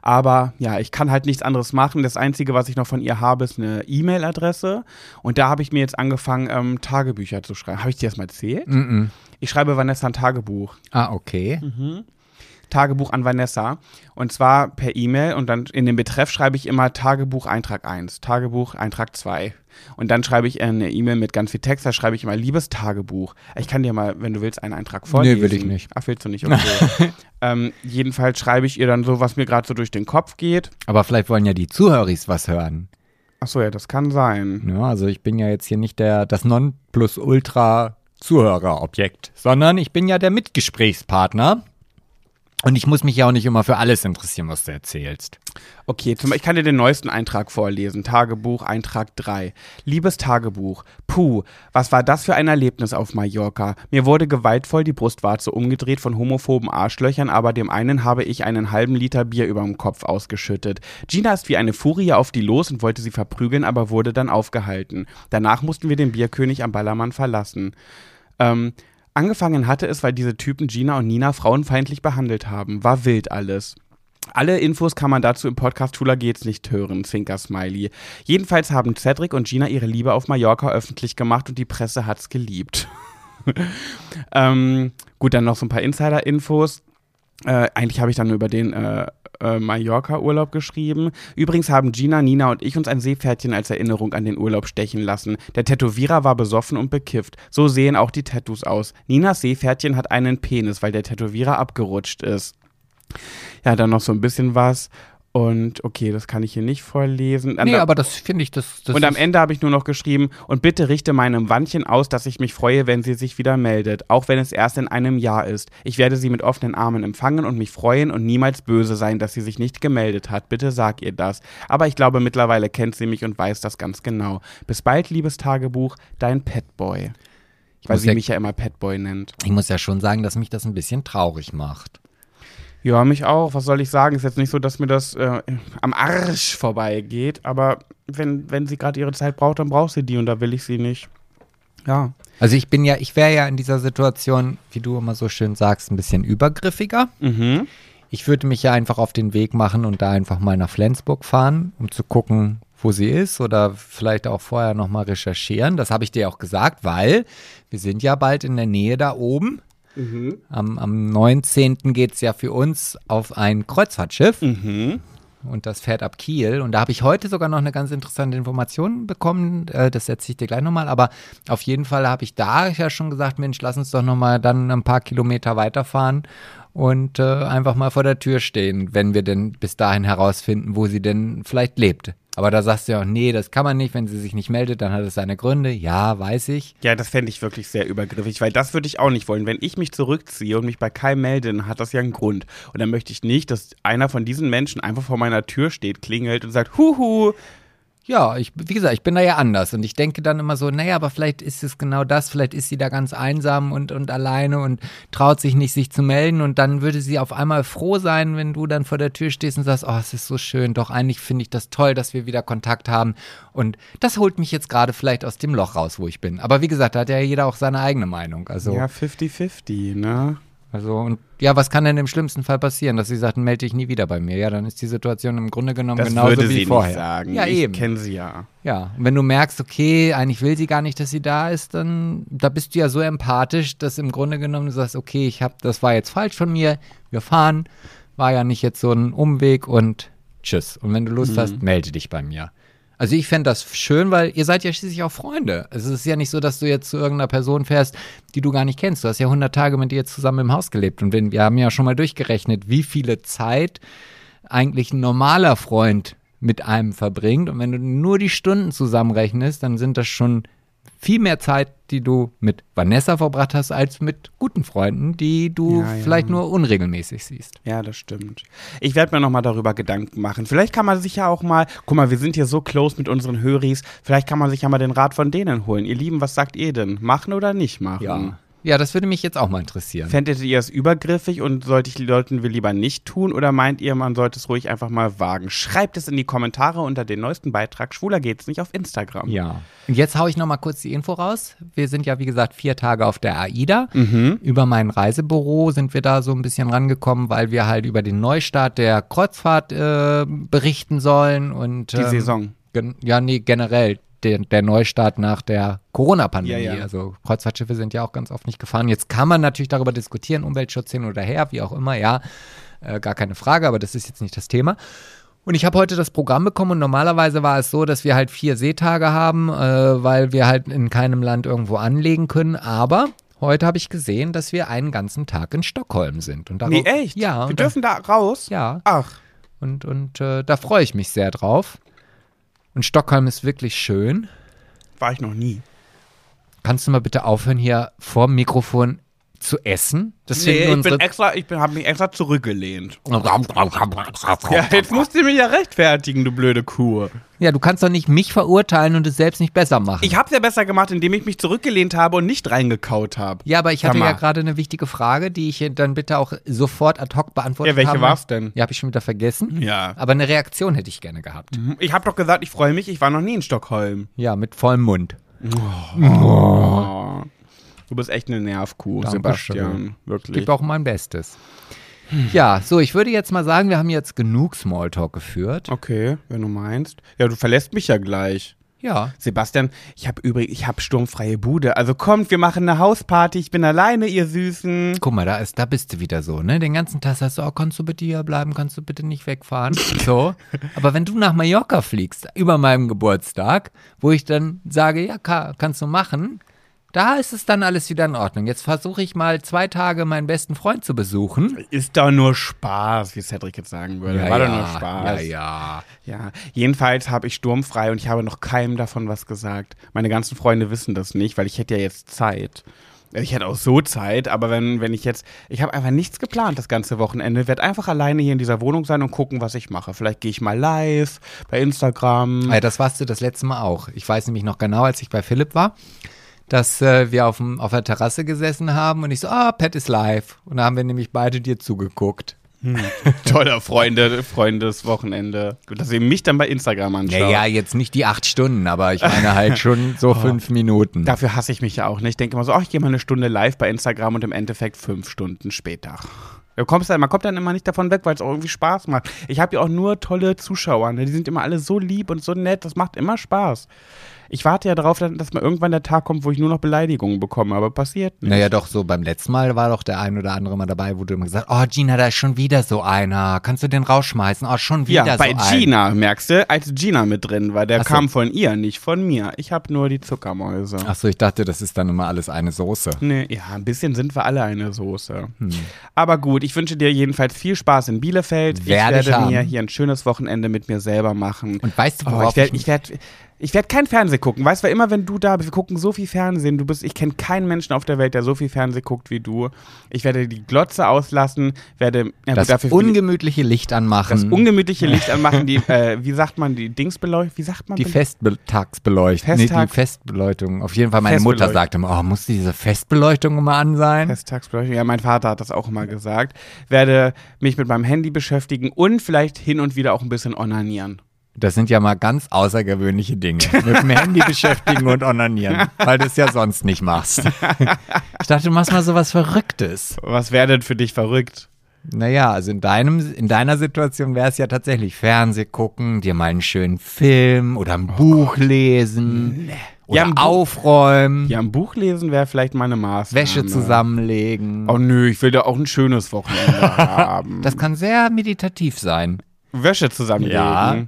Aber ja, ich kann halt nichts anderes machen. Das Einzige, was ich noch von ihr habe, ist eine E-Mail-Adresse. Und da habe ich mir jetzt angefangen, ähm, Tagebücher zu schreiben. Habe ich dir das mal erzählt? Mhm. Ich schreibe Vanessa ein Tagebuch. Ah, okay. Tagebuch an Vanessa. Und zwar per E-Mail und dann in dem Betreff schreibe ich immer Tagebuch Eintrag 1, Tagebuch Eintrag 2. Und dann schreibe ich eine E-Mail mit ganz viel Text, da schreibe ich immer liebes Tagebuch. Ich kann dir mal, wenn du willst, einen Eintrag vorlesen. will ich nicht. Ach, willst du nicht? Okay. ähm, jedenfalls schreibe ich ihr dann so, was mir gerade so durch den Kopf geht. Aber vielleicht wollen ja die Zuhöris was hören. Achso, ja, das kann sein. Ja, also ich bin ja jetzt hier nicht der, das Nonplusultra Zuhörerobjekt, sondern ich bin ja der Mitgesprächspartner. Und ich muss mich ja auch nicht immer für alles interessieren, was du erzählst. Okay, zum, ich kann dir den neuesten Eintrag vorlesen. Tagebuch, Eintrag 3. Liebes Tagebuch. Puh, was war das für ein Erlebnis auf Mallorca? Mir wurde gewaltvoll die Brustwarze umgedreht von homophoben Arschlöchern, aber dem einen habe ich einen halben Liter Bier über dem Kopf ausgeschüttet. Gina ist wie eine Furie auf die los und wollte sie verprügeln, aber wurde dann aufgehalten. Danach mussten wir den Bierkönig am Ballermann verlassen. Ähm, angefangen hatte es, weil diese Typen Gina und Nina frauenfeindlich behandelt haben. War wild alles. Alle Infos kann man dazu im Podcast Tula geht's nicht hören, Zwinker Smiley. Jedenfalls haben Cedric und Gina ihre Liebe auf Mallorca öffentlich gemacht und die Presse hat's geliebt. ähm, gut, dann noch so ein paar Insider-Infos. Äh, eigentlich habe ich dann über den äh, äh, Mallorca-Urlaub geschrieben. Übrigens haben Gina, Nina und ich uns ein Seepferdchen als Erinnerung an den Urlaub stechen lassen. Der Tätowierer war besoffen und bekifft. So sehen auch die Tattoos aus. Ninas Seepferdchen hat einen Penis, weil der Tätowierer abgerutscht ist. Ja, dann noch so ein bisschen was. Und okay, das kann ich hier nicht vorlesen. Nee, aber das finde ich, das, das und am Ende habe ich nur noch geschrieben, und bitte richte meinem Wandchen aus, dass ich mich freue, wenn sie sich wieder meldet, auch wenn es erst in einem Jahr ist. Ich werde sie mit offenen Armen empfangen und mich freuen und niemals böse sein, dass sie sich nicht gemeldet hat. Bitte sag ihr das. Aber ich glaube, mittlerweile kennt sie mich und weiß das ganz genau. Bis bald, liebes Tagebuch, dein Petboy. Weil sie ja- mich ja immer Petboy nennt. Ich muss ja schon sagen, dass mich das ein bisschen traurig macht. Ja, mich auch. Was soll ich sagen? Ist jetzt nicht so, dass mir das äh, am Arsch vorbeigeht, aber wenn, wenn sie gerade ihre Zeit braucht, dann braucht sie die und da will ich sie nicht. Ja. Also ich bin ja, ich wäre ja in dieser Situation, wie du immer so schön sagst, ein bisschen übergriffiger. Mhm. Ich würde mich ja einfach auf den Weg machen und da einfach mal nach Flensburg fahren, um zu gucken, wo sie ist oder vielleicht auch vorher nochmal recherchieren. Das habe ich dir auch gesagt, weil wir sind ja bald in der Nähe da oben. Am, am 19. geht es ja für uns auf ein Kreuzfahrtschiff. Und das fährt ab Kiel. Und da habe ich heute sogar noch eine ganz interessante Information bekommen. Äh, das erzähle ich dir gleich nochmal. Aber auf jeden Fall habe ich da ja schon gesagt, Mensch, lass uns doch nochmal dann ein paar Kilometer weiterfahren und äh, einfach mal vor der Tür stehen, wenn wir denn bis dahin herausfinden, wo sie denn vielleicht lebt. Aber da sagst du ja auch, nee, das kann man nicht. Wenn sie sich nicht meldet, dann hat es seine Gründe. Ja, weiß ich. Ja, das fände ich wirklich sehr übergriffig, weil das würde ich auch nicht wollen. Wenn ich mich zurückziehe und mich bei Kai melde, dann hat das ja einen Grund. Und dann möchte ich nicht, dass einer von diesen Menschen einfach vor meiner Tür steht, klingelt und sagt, huhu, Ja, ich, wie gesagt, ich bin da ja anders und ich denke dann immer so, naja, aber vielleicht ist es genau das, vielleicht ist sie da ganz einsam und, und alleine und traut sich nicht, sich zu melden und dann würde sie auf einmal froh sein, wenn du dann vor der Tür stehst und sagst, oh, es ist so schön, doch eigentlich finde ich das toll, dass wir wieder Kontakt haben und das holt mich jetzt gerade vielleicht aus dem Loch raus, wo ich bin. Aber wie gesagt, da hat ja jeder auch seine eigene Meinung. Also, ja, 50-50, ne? Also und ja, was kann denn im schlimmsten Fall passieren, dass sie sagt, melde dich nie wieder bei mir? Ja, dann ist die Situation im Grunde genommen Das genauso würde wie sie vorher. nicht sagen. Ja, ich eben. kenne sie ja. Ja, und wenn du merkst, okay, eigentlich will sie gar nicht, dass sie da ist, dann da bist du ja so empathisch, dass im Grunde genommen du sagst, okay, ich habe, das war jetzt falsch von mir, wir fahren, war ja nicht jetzt so ein Umweg und tschüss. Und wenn du Lust hast, melde dich bei mir. Also ich fände das schön, weil ihr seid ja schließlich auch Freunde. Es ist ja nicht so, dass du jetzt zu irgendeiner Person fährst, die du gar nicht kennst. Du hast ja 100 Tage mit ihr zusammen im Haus gelebt. Und wir haben ja schon mal durchgerechnet, wie viele Zeit eigentlich ein normaler Freund mit einem verbringt. Und wenn du nur die Stunden zusammenrechnest, dann sind das schon viel mehr Zeit, die du mit Vanessa verbracht hast, als mit guten Freunden, die du Ja, ja. vielleicht nur unregelmäßig siehst. Ja, das stimmt. Ich werde mir nochmal darüber Gedanken machen. Vielleicht kann man sich ja auch mal, guck mal, wir sind hier so close mit unseren Höris, vielleicht kann man sich ja mal den Rat von denen holen. Ihr Lieben, was sagt ihr denn? Machen oder nicht machen? Ja, das würde mich jetzt auch mal interessieren. Fändet ihr es übergriffig und sollte ich, sollten wir lieber nicht tun oder meint ihr, man sollte es ruhig einfach mal wagen? Schreibt es in die Kommentare unter den neuesten Beitrag. Schwuler geht's nicht auf Instagram. Ja. Und jetzt haue ich noch mal kurz die Info raus. Wir sind ja, wie gesagt, vier Tage auf der AIDA. Über mein Reisebüro sind wir da so ein bisschen rangekommen, weil wir halt über den Neustart der Kreuzfahrt äh, berichten sollen. Und, Die ähm, Saison. Ja, nee, generell. Der, der Neustart nach der Corona-Pandemie. Ja, ja. Also Kreuzfahrtschiffe sind ja auch ganz oft nicht gefahren. Jetzt kann man natürlich darüber diskutieren, Umweltschutz hin oder her, wie auch immer, ja, äh, gar keine Frage, aber das ist jetzt nicht das Thema. Und ich habe heute das Programm bekommen und normalerweise war es so, dass wir halt vier Seetage haben, äh, weil wir halt in keinem Land irgendwo anlegen können. Aber heute habe ich gesehen, dass wir einen ganzen Tag in Stockholm sind. Und darauf, Nee, echt? Ja. Wir dürfen da raus? Da, ja. Ach. Und, und äh, da freue ich mich sehr drauf. Und Stockholm ist wirklich schön. War ich noch nie. Kannst du mal bitte aufhören, hier vor dem Mikrofon zu essen? Das Nee, ich bin extra, ich habe mich extra zurückgelehnt. Ja, jetzt musst du mich ja rechtfertigen, du blöde Kuh. Ja, du kannst doch nicht mich verurteilen und es selbst nicht besser machen. Ich hab's ja besser gemacht, indem ich mich zurückgelehnt habe und nicht reingekaut habe. ja, aber ich hatte ja gerade eine wichtige Frage, die ich dann bitte auch sofort ad hoc beantwortet Ja, welche habe. war's denn? Ja, habe ich schon wieder vergessen. Ja. Aber eine Reaktion hätte ich gerne gehabt. Ich habe doch gesagt, ich freue mich, ich war noch nie in Stockholm. Ja, mit vollem Mund. Oh. Du bist echt eine Nervkuh, Dankeschön. Sebastian. Ich Wirklich. gebe auch mein Bestes. Ja, so, ich würde jetzt mal sagen, wir haben jetzt genug Smalltalk geführt. Okay, wenn du meinst. Ja, du verlässt mich ja gleich. Ja. Sebastian, ich habe übrigens, ich habe sturmfreie Bude. Also kommt, wir machen eine Hausparty. Ich bin alleine, ihr Süßen. Guck mal, da, ist, da bist du wieder so, ne? Den ganzen Tag sagst du, oh, kannst du bitte hier bleiben, kannst du bitte nicht wegfahren? So. Aber wenn du nach Mallorca fliegst, über meinem Geburtstag, wo ich dann sage, ja, ka kannst du machen, da ist es dann alles wieder in Ordnung. Jetzt versuche ich mal zwei Tage meinen besten Freund zu besuchen. Ist doch nur Spaß, wie Cedric jetzt sagen würde. War ja, doch nur Spaß. Ja, ja. Ja, jedenfalls habe ich sturmfrei und ich habe noch keinem davon was gesagt. Meine ganzen Freunde wissen das nicht, weil ich hätte ja jetzt Zeit. Ich hätte auch so Zeit, aber wenn, wenn ich jetzt, ich habe einfach nichts geplant das ganze Wochenende, werde einfach alleine hier in dieser Wohnung sein und gucken, was ich mache. Vielleicht gehe ich mal live bei Instagram. Ja, das warst du das letzte Mal auch. Ich weiß nämlich noch genau, als ich bei Philipp war, dass äh, wir auf, dem, auf der Terrasse gesessen haben und ich so, ah, Pat ist live. Und da haben wir nämlich beide dir zugeguckt. Toller Freunde, Freundeswochenende. Dass ihr mich dann bei Instagram anschaut. Naja, jetzt nicht die acht Stunden, aber ich meine halt schon so fünf Minuten. Dafür hasse ich mich ja auch nicht. Ich denke immer so, ach, ich gehe mal eine Stunde live bei Instagram und im Endeffekt fünf Stunden später. Du kommst dann, man kommt dann immer nicht davon weg, weil es auch irgendwie Spaß macht. Ich habe ja auch nur tolle Zuschauer, ne? die sind immer alle so lieb und so nett, das macht immer Spaß. Ich warte ja darauf, dass mal irgendwann der Tag kommt, wo ich nur noch Beleidigungen bekomme, aber passiert nicht. Naja, doch, so beim letzten Mal war doch der ein oder andere mal dabei, wo du immer gesagt oh Gina, da ist schon wieder so einer. Kannst du den rausschmeißen? Oh, schon wieder ja, bei so ein. Gina, merkst du, als Gina mit drin war, der so. kam von ihr, nicht von mir. Ich habe nur die Zuckermäuse. Achso, ich dachte, das ist dann immer alles eine Soße. Nee, ja, ein bisschen sind wir alle eine Soße. Hm. Aber gut, ich wünsche dir jedenfalls viel Spaß in Bielefeld. Werde ich ich werde haben. mir hier ein schönes Wochenende mit mir selber machen. Und weißt du, Oh, worauf ich werde ich ich werd, ich werd kein Fernsehen gucken. Weißt du, immer wenn du da bist, wir gucken so viel Fernsehen. Du bist, ich kenne keinen Menschen auf der Welt, der so viel Fernsehen guckt wie du. Ich werde die Glotze auslassen, werde ja, gut, das dafür ungemütliche Licht anmachen. das ungemütliche Licht anmachen, die, äh, wie sagt man, die Dingsbeleuchtung, wie sagt man? die Festtagsbeleuchtung. Nee, Festtag- die Festbeleuchtung. Auf jeden Fall, meine Mutter sagte immer, oh, muss diese Festbeleuchtung immer an sein? Festtagsbeleuchtung. Ja, mein Vater hat das auch immer gesagt. Werde mich mit meinem Handy beschäftigen und vielleicht hin und wieder auch ein bisschen onanieren. Das sind ja mal ganz außergewöhnliche Dinge. Mit dem Handy beschäftigen und onanieren, weil du es ja sonst nicht machst. Ich dachte, du machst mal sowas Verrücktes. Was wäre denn für dich verrückt? Naja, also in, deinem, in deiner Situation wäre es ja tatsächlich Fernseh gucken, dir mal einen schönen Film oder ein Buch lesen oder Ja, aufräumen, Ja, ein Buch lesen wäre vielleicht meine Maßnahme. Wäsche zusammenlegen. Oh nö, ich will da auch ein schönes Wochenende haben. Das kann sehr meditativ sein. Wäsche zusammenlegen. Ja.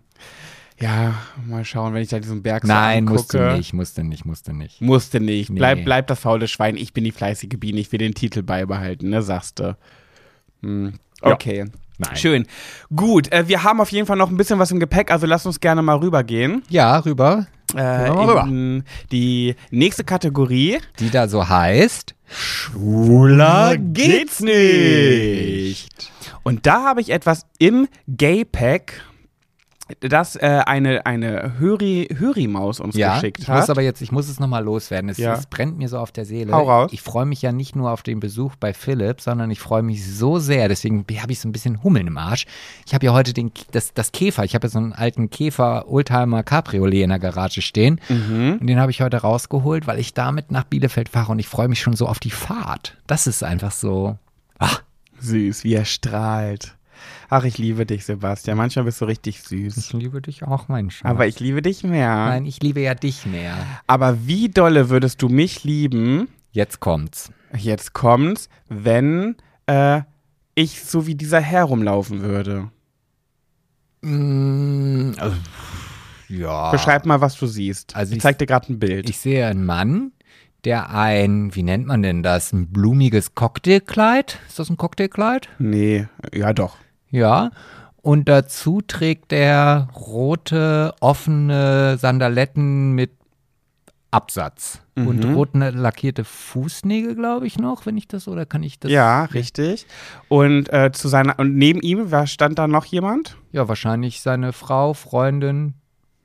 Ja, mal schauen, wenn ich da diesen Berg so Nein, angucke. musst du nicht, musst du nicht, musst du nicht. Musste nicht. Bleib, Nee. bleib das faule Schwein. Ich bin die fleißige Biene. Ich will den Titel beibehalten, ne, sagst du. Hm. Ja. Okay. Nein. Schön. Gut, äh, wir haben auf jeden Fall noch ein bisschen was im Gepäck, also lass uns gerne mal rübergehen. Ja, rüber. Äh, in die nächste Kategorie. Die da so heißt. Schwuler geht's nicht. Und da habe ich etwas im Gay-Pack, das äh, eine, eine Höri, Höri-Maus uns Ja, geschickt ich hat. muss aber jetzt, ich muss es nochmal loswerden. Es, Ja. es brennt mir so auf der Seele. Hau raus. Ich freue mich ja nicht nur auf den Besuch bei Philipp, sondern ich freue mich so sehr. Deswegen habe ich so ein bisschen Hummeln im Arsch. Ich habe ja heute den, das, das Käfer. Ich habe ja so einen alten Käfer Oldtimer Cabriolet in der Garage stehen. Mhm. Und den habe ich heute rausgeholt, weil ich damit nach Bielefeld fahre und ich freue mich schon so auf die Fahrt. Das ist einfach so. Ach, Süß, wie er strahlt. Ach, ich liebe dich, Sebastian. Manchmal bist du richtig süß. ich liebe dich auch, mein Schatz. Aber ich liebe dich mehr. Nein, ich liebe ja dich mehr. Aber wie dolle würdest du mich lieben, Jetzt kommt's. jetzt kommt's, wenn äh, ich so wie dieser Herr rumlaufen würde? Mm, äh, ja. Beschreib mal, was du siehst. Also ich ich- zeig dir gerade ein Bild. Ich sehe einen Mann, der ein, wie nennt man denn das, ein blumiges Cocktailkleid? Ist das ein Cocktailkleid? nee, ja doch. Ja. Und dazu trägt er rote, offene Sandaletten mit Absatz. Und Mhm. roten lackierte Fußnägel, glaube ich, noch, wenn ich das, oder kann ich das? Ja, richtig. Und äh, zu seiner und neben ihm, stand da noch jemand? Ja, wahrscheinlich seine Frau, Freundin,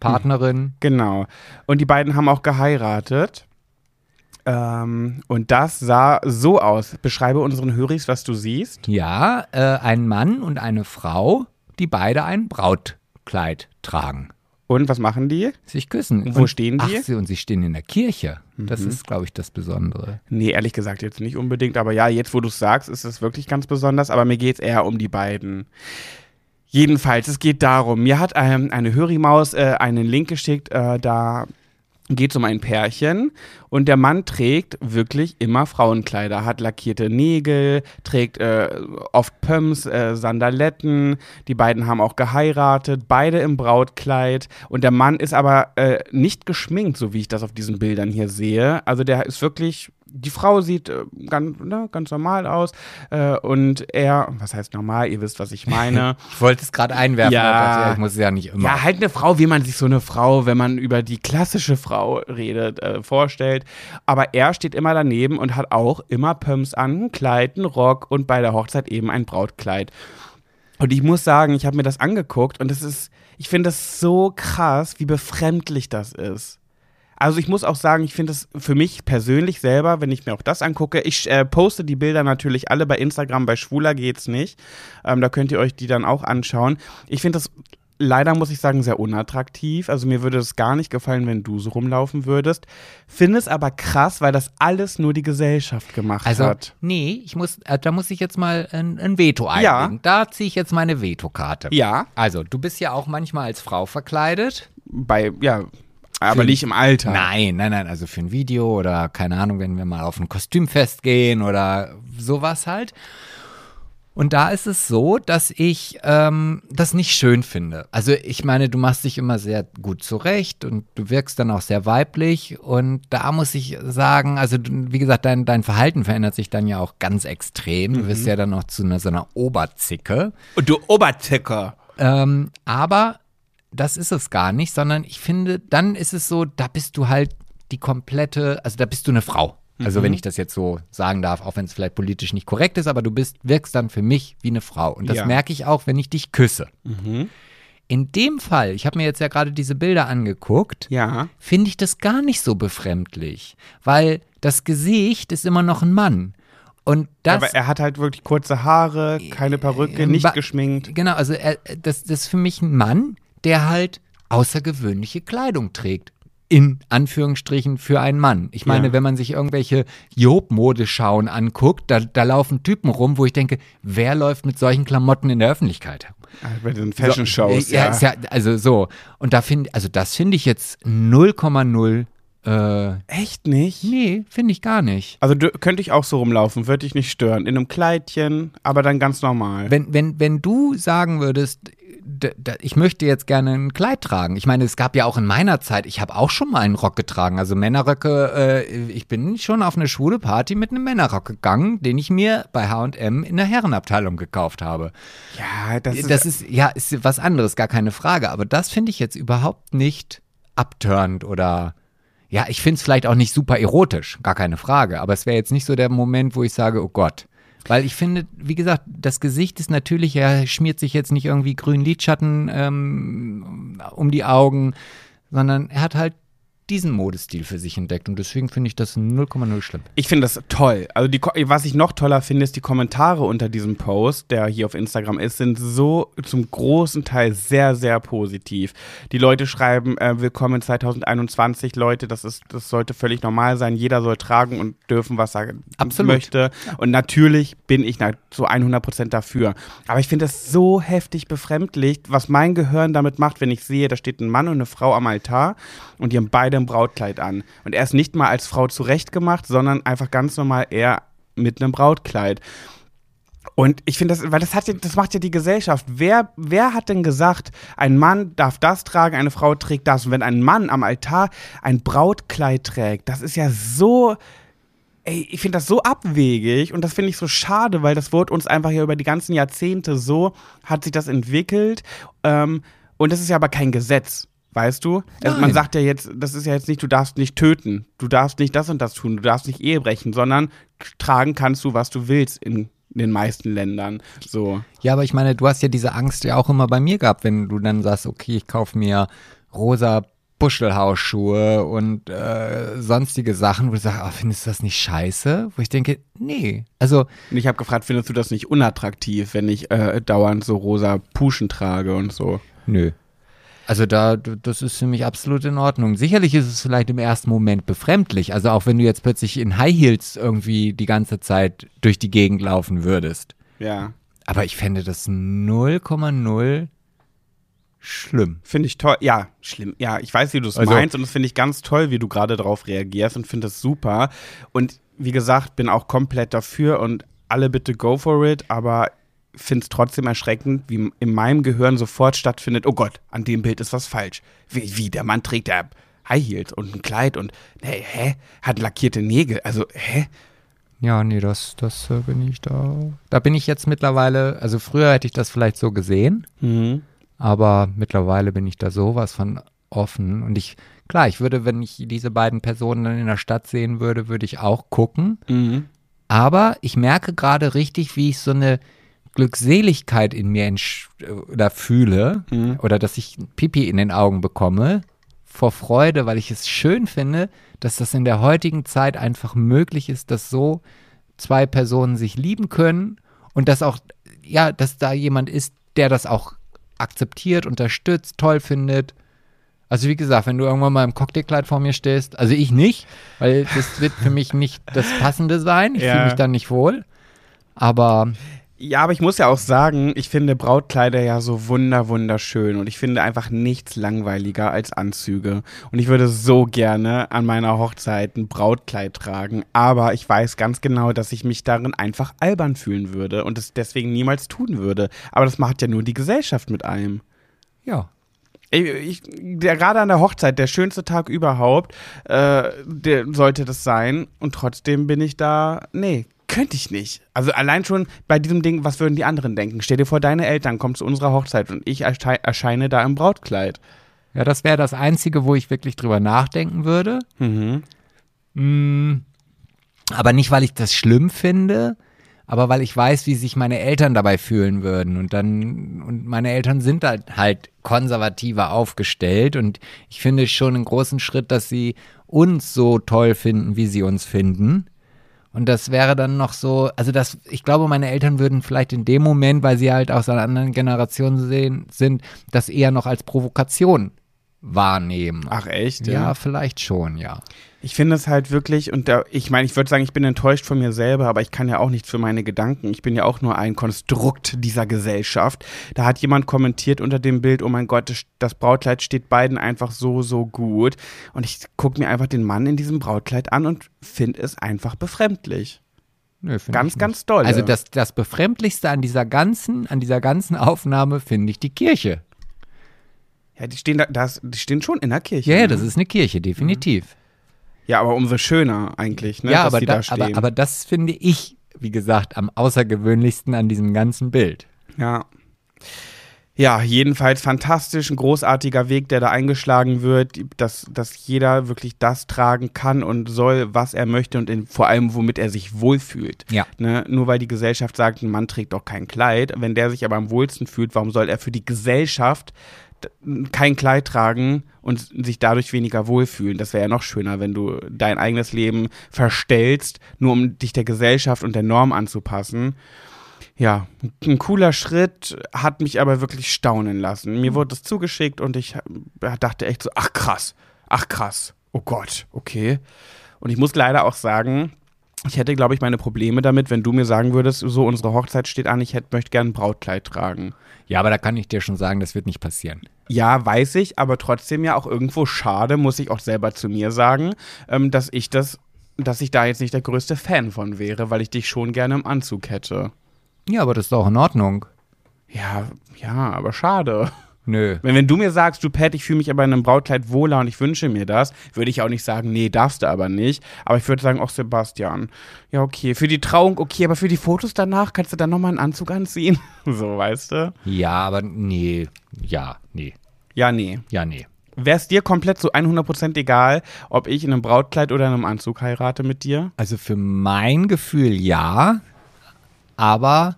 Partnerin. Genau. Und die beiden haben auch geheiratet. Ähm, und das sah so aus. Beschreibe unseren Höris, was du siehst. Ja, äh, ein Mann und eine Frau, die beide ein Brautkleid tragen. Und was machen die? sich küssen. Wo stehen die? Mhm. Ach, sie, und sie stehen in der Kirche. Das ist, glaube ich, das Besondere. Nee, ehrlich gesagt jetzt nicht unbedingt. Aber ja, jetzt wo du es sagst, ist es wirklich ganz besonders. Aber mir geht es eher um die beiden. Jedenfalls, es geht darum, mir hat ähm, eine Hörimaus äh, einen Link geschickt, äh, da geht es um ein Pärchen und der Mann trägt wirklich immer Frauenkleider, hat lackierte Nägel, trägt äh, oft Pumps, äh, Sandaletten, die beiden haben auch geheiratet, beide im Brautkleid und der Mann ist aber äh, nicht geschminkt, so wie ich das auf diesen Bildern hier sehe. Also der ist wirklich, die Frau sieht äh, ganz, ne, ganz normal aus äh, und er, was heißt normal, ihr wisst, was ich meine. Ich wollte es gerade einwerfen, Ja. aber dachte, ich muss es ja nicht immer. Ja, halt eine Frau, wie man sich so eine Frau, wenn man über die klassische Frau redet, äh, vorstellt. Aber er steht immer daneben und hat auch immer Pumps an, ein Kleid, ein Rock und bei der Hochzeit eben ein Brautkleid. Und ich muss sagen, ich habe mir das angeguckt und es ist, ich finde das so krass, wie befremdlich das ist. Also ich muss auch sagen, ich finde es für mich persönlich selber, wenn ich mir auch das angucke, ich äh, poste die Bilder natürlich alle bei Instagram, bei Schwuler geht's nicht. Ähm, da könnt ihr euch die dann auch anschauen. Ich finde das leider muss ich sagen, sehr unattraktiv. Also mir würde es gar nicht gefallen, wenn du so rumlaufen würdest. Finde es aber krass, weil das alles nur die Gesellschaft gemacht Also, hat. nee, ich muss, äh, da muss ich jetzt mal ein, ein Veto Ja. einlegen. Da ziehe ich jetzt meine Vetokarte. Ja, Also, du bist ja auch manchmal als Frau verkleidet. bei, ja, aber nicht im Alter. Nein, nein, nein, also für ein Video oder keine Ahnung, wenn wir mal auf ein Kostümfest gehen oder sowas halt. Und da ist es so, dass ich ähm, das nicht schön finde. Also ich meine, du machst dich immer sehr gut zurecht und du wirkst dann auch sehr weiblich. Und da muss ich sagen, also wie gesagt, dein, dein Verhalten verändert sich dann ja auch ganz extrem. Du wirst ja dann noch zu einer, so einer Oberzicke. Und du Oberticker. Ähm, aber das ist es gar nicht, sondern ich finde, dann ist es so, da bist du halt die komplette, also da bist du eine Frau. Also Mhm. wenn ich das jetzt so sagen darf, auch wenn es vielleicht politisch nicht korrekt ist, aber du bist, wirkst dann für mich wie eine Frau. Und das Ja. merke ich auch, wenn ich dich küsse. Mhm. In dem Fall, ich habe mir jetzt ja gerade diese Bilder angeguckt, Ja. finde ich das gar nicht so befremdlich, weil das Gesicht ist immer noch ein Mann. Und das aber er hat halt wirklich kurze Haare, keine Perücke, nicht Ba- geschminkt. Genau, also er, das, das ist für mich ein Mann, der halt außergewöhnliche Kleidung trägt. In Anführungsstrichen für einen Mann. Ich meine, Ja. wenn man sich irgendwelche Job-Modeschauen anguckt, da, da laufen Typen rum, wo ich denke, wer läuft mit solchen Klamotten in der Öffentlichkeit herum? Bei den Fashion-Shows, ja. ja. Ist ja. Also so. Und da finde, also das finde ich jetzt 0,0, äh, Echt nicht? nee, finde ich gar nicht. Also du, könnte ich auch so rumlaufen, würde ich nicht stören. In einem Kleidchen, aber dann ganz normal. Wenn, wenn, wenn du sagen würdest, ich möchte jetzt gerne ein Kleid tragen. Ich meine, es gab ja auch in meiner Zeit, ich habe auch schon mal einen Rock getragen. Also Männerröcke, äh, ich bin schon auf eine schwule Party mit einem Männerrock gegangen, den ich mir bei H&M in der Herrenabteilung gekauft habe. ja, das ist, Das ist, ja, ist was anderes, gar keine Frage. Aber das finde ich jetzt überhaupt nicht abturnt oder ja, ich finde es vielleicht auch nicht super erotisch, gar keine Frage. Aber es wäre jetzt nicht so der Moment, wo ich sage, oh Gott. Weil ich finde, wie gesagt, das Gesicht ist natürlich, er schmiert sich jetzt nicht irgendwie grünen Lidschatten ähm, um die Augen, sondern er hat halt diesen Modestil für sich entdeckt. Und deswegen finde ich das 0,0 schlimm. Ich finde das toll. Also die, was ich noch toller finde, ist die Kommentare unter diesem Post, der hier auf Instagram ist, sind so zum großen Teil sehr, sehr positiv. Die Leute schreiben, äh, willkommen 2021, Leute, das ist, das sollte völlig normal sein. Jeder soll tragen und dürfen, was er Absolut. möchte. Und natürlich bin ich zu 100 Prozent dafür. Aber ich finde es so heftig befremdlich, was mein Gehirn damit macht, wenn ich sehe, da steht ein Mann und eine Frau am Altar und die haben beide ein Brautkleid an. Und er ist nicht mal als Frau zurechtgemacht, sondern einfach ganz normal er mit einem Brautkleid. Und ich finde das, weil das hat ja, das macht ja die Gesellschaft. Wer, wer hat denn gesagt, ein Mann darf das tragen, eine Frau trägt das? Und wenn ein Mann am Altar ein Brautkleid trägt, das ist ja so, ey, ich finde das so abwegig und das finde ich so schade, weil das wurde uns einfach ja über die ganzen Jahrzehnte so, hat sich das entwickelt. Ähm, und das ist ja aber kein Gesetz. Weißt du? Also man sagt ja jetzt, das ist ja jetzt nicht, du darfst nicht töten, du darfst nicht das und das tun, du darfst nicht Ehe brechen, sondern tragen kannst du, was du willst in den meisten Ländern. So. Ja, aber ich meine, du hast ja diese Angst ja auch immer bei mir gehabt, wenn du dann sagst, okay, ich kaufe mir rosa Buschelhausschuhe und äh, sonstige Sachen, wo du sagst, ah, findest du das nicht scheiße? Wo ich denke, nee. Also, Und ich habe gefragt, findest du das nicht unattraktiv, wenn ich äh, dauernd so rosa Puschen trage und so? nö. Also da, das ist für mich absolut in Ordnung. Sicherlich ist es vielleicht im ersten Moment befremdlich. Also auch wenn du jetzt plötzlich in High Heels irgendwie die ganze Zeit durch die Gegend laufen würdest. Ja. Aber ich fände das 0,0 schlimm. Finde ich toll. Ja, schlimm. Ja, ich weiß, wie du es Also- meinst und das finde ich ganz toll, wie du gerade darauf reagierst und finde es super. Und wie gesagt, bin auch komplett dafür und alle bitte go for it, aber finde es trotzdem erschreckend, wie in meinem Gehirn sofort stattfindet, oh Gott, an dem Bild ist was falsch. Wie, wie der Mann trägt ja High Heels und ein Kleid und, nee, hä, hat lackierte Nägel, also, hä? Ja, nee, das, das äh, bin ich da. Da bin ich jetzt mittlerweile, also früher hätte ich das vielleicht so gesehen, Mhm. aber mittlerweile bin ich da sowas von offen. Und ich, klar, ich würde, wenn ich diese beiden Personen dann in der Stadt sehen würde, würde ich auch gucken. Mhm. Aber ich merke gerade richtig, wie ich so eine Glückseligkeit in mir entsch- oder fühle Mhm. oder dass ich Pipi in den Augen bekomme vor Freude, weil ich es schön finde, dass das in der heutigen Zeit einfach möglich ist, dass so zwei Personen sich lieben können und dass auch, ja, dass da jemand ist, der das auch akzeptiert, unterstützt, toll findet. Also wie gesagt, wenn du irgendwann mal im Cocktailkleid vor mir stehst, also ich nicht, weil das wird für mich nicht das Passende sein. Ich Ja. fühle mich dann nicht wohl. Aber Ja, aber ich muss ja auch sagen, ich finde Brautkleider ja so wunder, wunderschön und ich finde einfach nichts langweiliger als Anzüge. Und ich würde so gerne an meiner Hochzeit ein Brautkleid tragen, aber ich weiß ganz genau, dass ich mich darin einfach albern fühlen würde und es deswegen niemals tun würde. Aber das macht ja nur die Gesellschaft mit einem. ja, Ich, ich, der, gerade an der Hochzeit, der schönste Tag überhaupt, äh, der sollte das sein. Und trotzdem bin ich da, nee, könnte ich nicht. Also allein schon bei diesem Ding, was würden die anderen denken? Stell dir vor, deine Eltern kommen zu unserer Hochzeit und ich ersche erscheine da im Brautkleid. ja, das wäre das Einzige, wo ich wirklich drüber nachdenken würde. Mhm. Mm, aber nicht, weil ich das schlimm finde, aber weil ich weiß, wie sich meine Eltern dabei fühlen würden. Und dann, und meine Eltern sind halt, halt konservativer aufgestellt. Und ich finde schon einen großen Schritt, dass sie uns so toll finden, wie sie uns finden. Und das wäre dann noch so, also das, ich glaube, meine Eltern würden vielleicht in dem Moment, weil sie halt aus einer anderen Generation sehen, sind, das eher noch als Provokation wahrnehmen. Ach echt? ja, vielleicht schon, ja. Ich finde es halt wirklich, und da, ich meine, ich würde sagen, ich bin enttäuscht von mir selber, aber ich kann ja auch nichts für meine Gedanken. Ich bin ja auch nur ein Konstrukt dieser Gesellschaft. Da hat jemand kommentiert unter dem Bild, oh mein Gott, das, Brautkleid steht beiden einfach so, so gut. Und ich gucke mir einfach den Mann in diesem Brautkleid an und finde es einfach befremdlich. Nö, Ganz, ganz doll. Also das, das Befremdlichste an dieser ganzen, an dieser ganzen Aufnahme finde ich die Kirche. Ja, die stehen da, das, die stehen schon in der Kirche. Ja, ja, ne? das ist eine Kirche, definitiv. Ja, aber umso schöner eigentlich, ne, ja, dass aber, die da, da stehen. aber, aber das finde ich, wie gesagt, am außergewöhnlichsten an diesem ganzen Bild. Ja. Ja, jedenfalls fantastisch, ein großartiger Weg, der da eingeschlagen wird, dass, dass jeder wirklich das tragen kann und soll, was er möchte und in, vor allem, womit er sich wohlfühlt. Ja. Ne? Nur weil die Gesellschaft sagt, ein Mann trägt doch kein Kleid, wenn der sich aber am wohlsten fühlt, warum soll er für die Gesellschaft kein Kleid tragen und sich dadurch weniger wohlfühlen? Das wäre ja noch schöner, wenn du dein eigenes Leben verstellst, nur um dich der Gesellschaft und der Norm anzupassen. Ja, ein cooler Schritt, hat mich aber wirklich staunen lassen. Mir wurde das zugeschickt und ich dachte echt so, ach krass, ach krass, oh Gott, okay. Und ich muss leider auch sagen, ich hätte, glaube ich, meine Probleme damit, wenn du mir sagen würdest, so unsere Hochzeit steht an, ich hätte, möchte gerne ein Brautkleid tragen. Ja, aber da kann ich dir schon sagen, das wird nicht passieren. Ja, weiß ich, aber trotzdem ja auch irgendwo schade, muss ich auch selber zu mir sagen, ähm, dass ich das, dass ich da jetzt nicht der größte Fan von wäre, weil ich dich schon gerne im Anzug hätte. Ja, aber das ist auch in Ordnung. Ja, ja, aber schade. Nö. Wenn, wenn du mir sagst, du Pat, ich fühle mich aber in einem Brautkleid wohler und ich wünsche mir das, würde ich auch nicht sagen, nee, darfst du aber nicht. Aber ich würde sagen, auch Sebastian. Ja, okay. Für die Trauung, okay, aber für die Fotos danach kannst du dann nochmal einen Anzug anziehen. so, weißt du? Ja, aber nee. Ja, nee. Ja, nee. Ja, nee. Wäre es dir komplett so 100% egal, ob ich in einem Brautkleid oder in einem Anzug heirate mit dir? Also für mein Gefühl ja, aber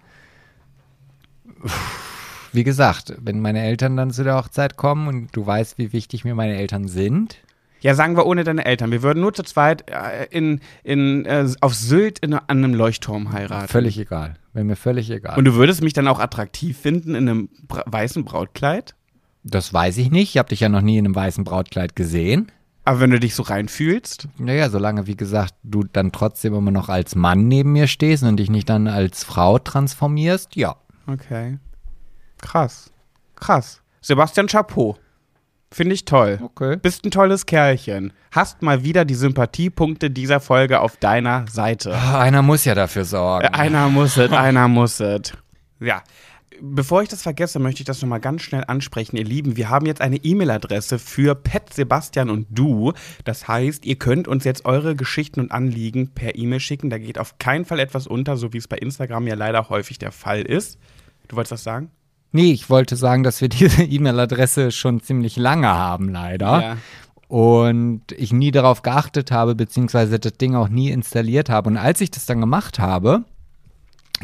wie gesagt, wenn meine Eltern dann zu der Hochzeit kommen und du weißt, wie wichtig mir meine Eltern sind, Ja, sagen wir ohne deine Eltern. Wir würden nur zu zweit äh, in, in, äh, auf Sylt in, an einem Leuchtturm heiraten. völlig egal. Wäre mir völlig egal. Und du würdest mich dann auch attraktiv finden in einem weißen Brautkleid? das weiß ich nicht. Ich habe dich ja noch nie in einem weißen Brautkleid gesehen. Aber wenn du dich so reinfühlst? Naja, solange, wie gesagt, du dann trotzdem immer noch als Mann neben mir stehst und dich nicht dann als Frau transformierst, ja. Okay. Krass. Krass. Sebastian Chapeau. Finde ich toll. Okay. Bist ein tolles Kerlchen. Hast mal wieder die Sympathiepunkte dieser Folge auf deiner Seite. Einer muss ja dafür sorgen. Einer muss es, einer muss es. Ja. Bevor ich das vergesse, möchte ich das nochmal ganz schnell ansprechen, ihr Lieben. Wir haben jetzt eine E-Mail-Adresse für Pet, Sebastian und du. Das heißt, ihr könnt uns jetzt eure Geschichten und Anliegen per E-Mail schicken. Da geht auf keinen Fall etwas unter, so wie es bei Instagram ja leider häufig der Fall ist. Du wolltest was sagen? Nee, ich wollte sagen, dass wir diese E-Mail-Adresse schon ziemlich lange haben, leider. Ja. Und ich nie darauf geachtet habe, beziehungsweise das Ding auch nie installiert habe. Und als ich das dann gemacht habe,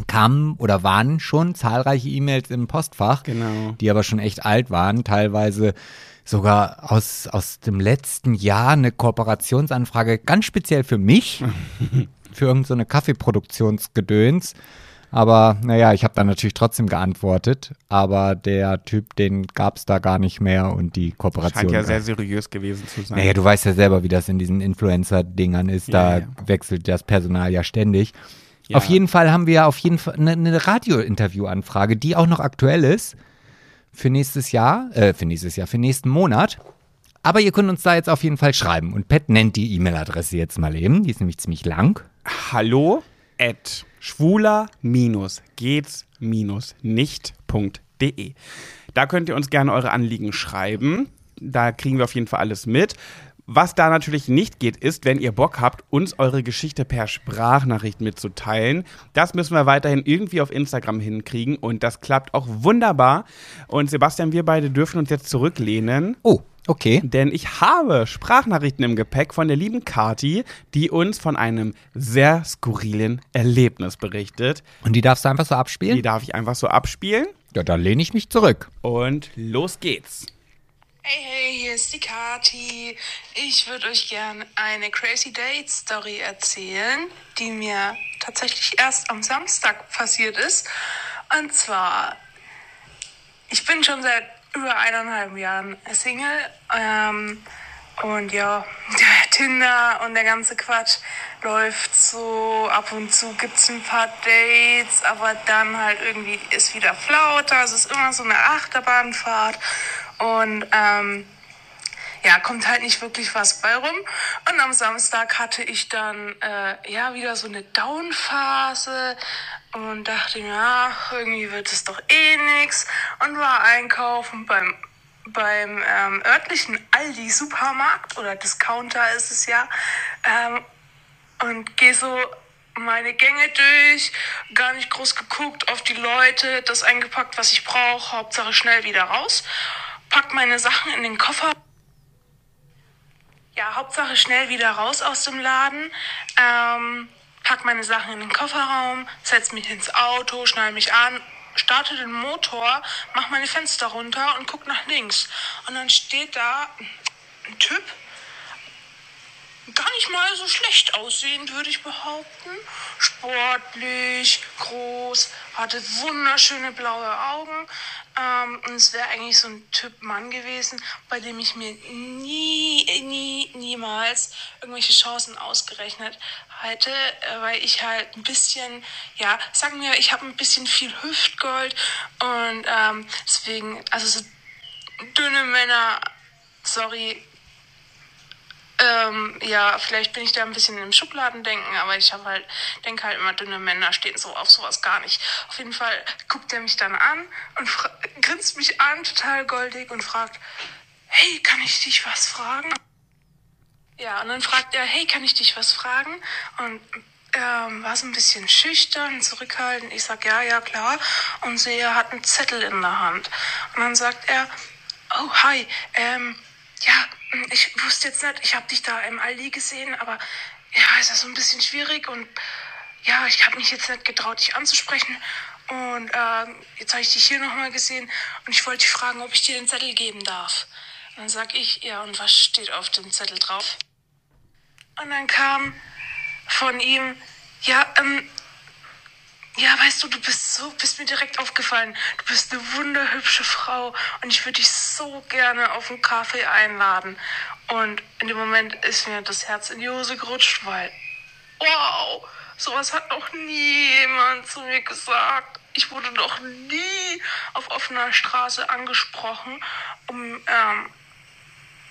kamen oder waren schon zahlreiche E-Mails im Postfach, Genau. die aber schon echt alt waren, teilweise sogar aus, aus dem letzten Jahr eine Kooperationsanfrage, ganz speziell für mich, für irgendeine so Kaffeeproduktionsgedöns. Aber naja, ich habe dann natürlich trotzdem geantwortet. Aber der Typ, den gab es da gar nicht mehr und die Kooperation. Scheint ja sehr seriös gewesen zu sein. Naja, du weißt ja selber, wie das in diesen Influencer-Dingern ist. Ja, da ja. wechselt das Personal ja ständig. Ja. Auf jeden Fall haben wir auf jeden Fall eine, eine Radio-Interview-Anfrage, die auch noch aktuell ist für nächstes Jahr, äh, für nächstes Jahr, für nächsten Monat. Aber ihr könnt uns da jetzt auf jeden Fall schreiben. Und Pat nennt die E-Mail-Adresse jetzt mal eben. Die ist nämlich ziemlich lang. Hallo at schwuler-geht's-nicht.de. Da könnt ihr uns gerne eure Anliegen schreiben. Da kriegen wir auf jeden Fall alles mit. Was da natürlich nicht geht, ist, wenn ihr Bock habt, uns eure Geschichte per Sprachnachricht mitzuteilen. Das müssen wir weiterhin irgendwie auf Instagram hinkriegen und das klappt auch wunderbar. Und Sebastian, wir beide dürfen uns jetzt zurücklehnen. Oh, okay. Denn ich habe Sprachnachrichten im Gepäck von der lieben Kati, die uns von einem sehr skurrilen Erlebnis berichtet. Und die darfst du einfach so Die abspielen? darf ich einfach so abspielen. Ja, dann lehne ich mich zurück. Und los geht's. Hey, hey, hier ist die Kati. Ich würde euch gern eine Crazy Date Story erzählen, die mir tatsächlich erst am Samstag passiert ist. Und zwar, ich bin schon seit über eineinhalb Jahren Single. Ähm, und ja, der Tinder und der ganze Quatsch läuft so. Ab und zu gibt's ein paar Dates, aber dann halt irgendwie ist wieder Flauter. Es ist immer so eine Achterbahnfahrt. Und ähm, ja, kommt halt nicht wirklich was bei rum. Und am Samstag hatte ich dann äh, ja wieder so eine Down-Phase und dachte mir, ach, irgendwie wird es doch eh nix. Und war einkaufen beim beim ähm, örtlichen Aldi Supermarkt oder Discounter ist es ja ähm, und gehe so meine Gänge durch, gar nicht groß geguckt auf die Leute, das eingepackt, was ich brauche, Hauptsache schnell wieder raus, pack meine Sachen in den Koffer. Ja, Hauptsache schnell wieder raus aus dem Laden. Ähm, pack meine Sachen in den Kofferraum, setz mich ins Auto, schnall mich an, starte den Motor, mach meine Fenster runter und guck nach links. Und dann steht da ein Typ, gar nicht mal so schlecht aussehend, würde ich behaupten. Sportlich, groß, hatte wunderschöne blaue Augen. Ähm, und es wäre eigentlich so ein Typ Mann gewesen, bei dem ich mir nie, nie, niemals irgendwelche Chancen ausgerechnet hätte, äh, weil ich halt ein bisschen, ja, sagen wir, ich habe ein bisschen viel Hüftgold und ähm, deswegen, also so dünne Männer, sorry, ähm, ja, vielleicht bin ich da ein bisschen im Schubladendenken, aber ich habe halt, denke halt immer, dünne Männer stehen so auf sowas gar nicht. Auf jeden Fall guckt er mich dann an und grinst mich an, total goldig und fragt, hey, kann ich dich was fragen? Ja, und dann fragt er, hey, kann ich dich was fragen? Und ähm, war so ein bisschen schüchtern, zurückhaltend. Ich sag, ja, ja, klar. Und sehe, er hat einen Zettel in der Hand. Und dann sagt er, oh, hi, ähm, ja, ich wusste jetzt nicht, ich habe dich da im Aldi gesehen, aber ja, ist das so ein bisschen schwierig und ja, ich habe mich jetzt nicht getraut, dich anzusprechen. Und ähm, jetzt habe ich dich hier nochmal gesehen und ich wollte dich fragen, ob ich dir den Zettel geben darf. Und dann sag ich, ja, und was steht auf dem Zettel drauf? Und dann kam von ihm, ja, ähm, ja, weißt du, du bist so, bist mir direkt aufgefallen. Du bist eine wunderhübsche Frau und ich würde dich so gerne auf einen Kaffee einladen. Und in dem Moment ist mir das Herz in die Hose gerutscht, weil, wow, sowas hat noch nie jemand zu mir gesagt. Ich wurde noch nie auf offener Straße angesprochen, um, ähm,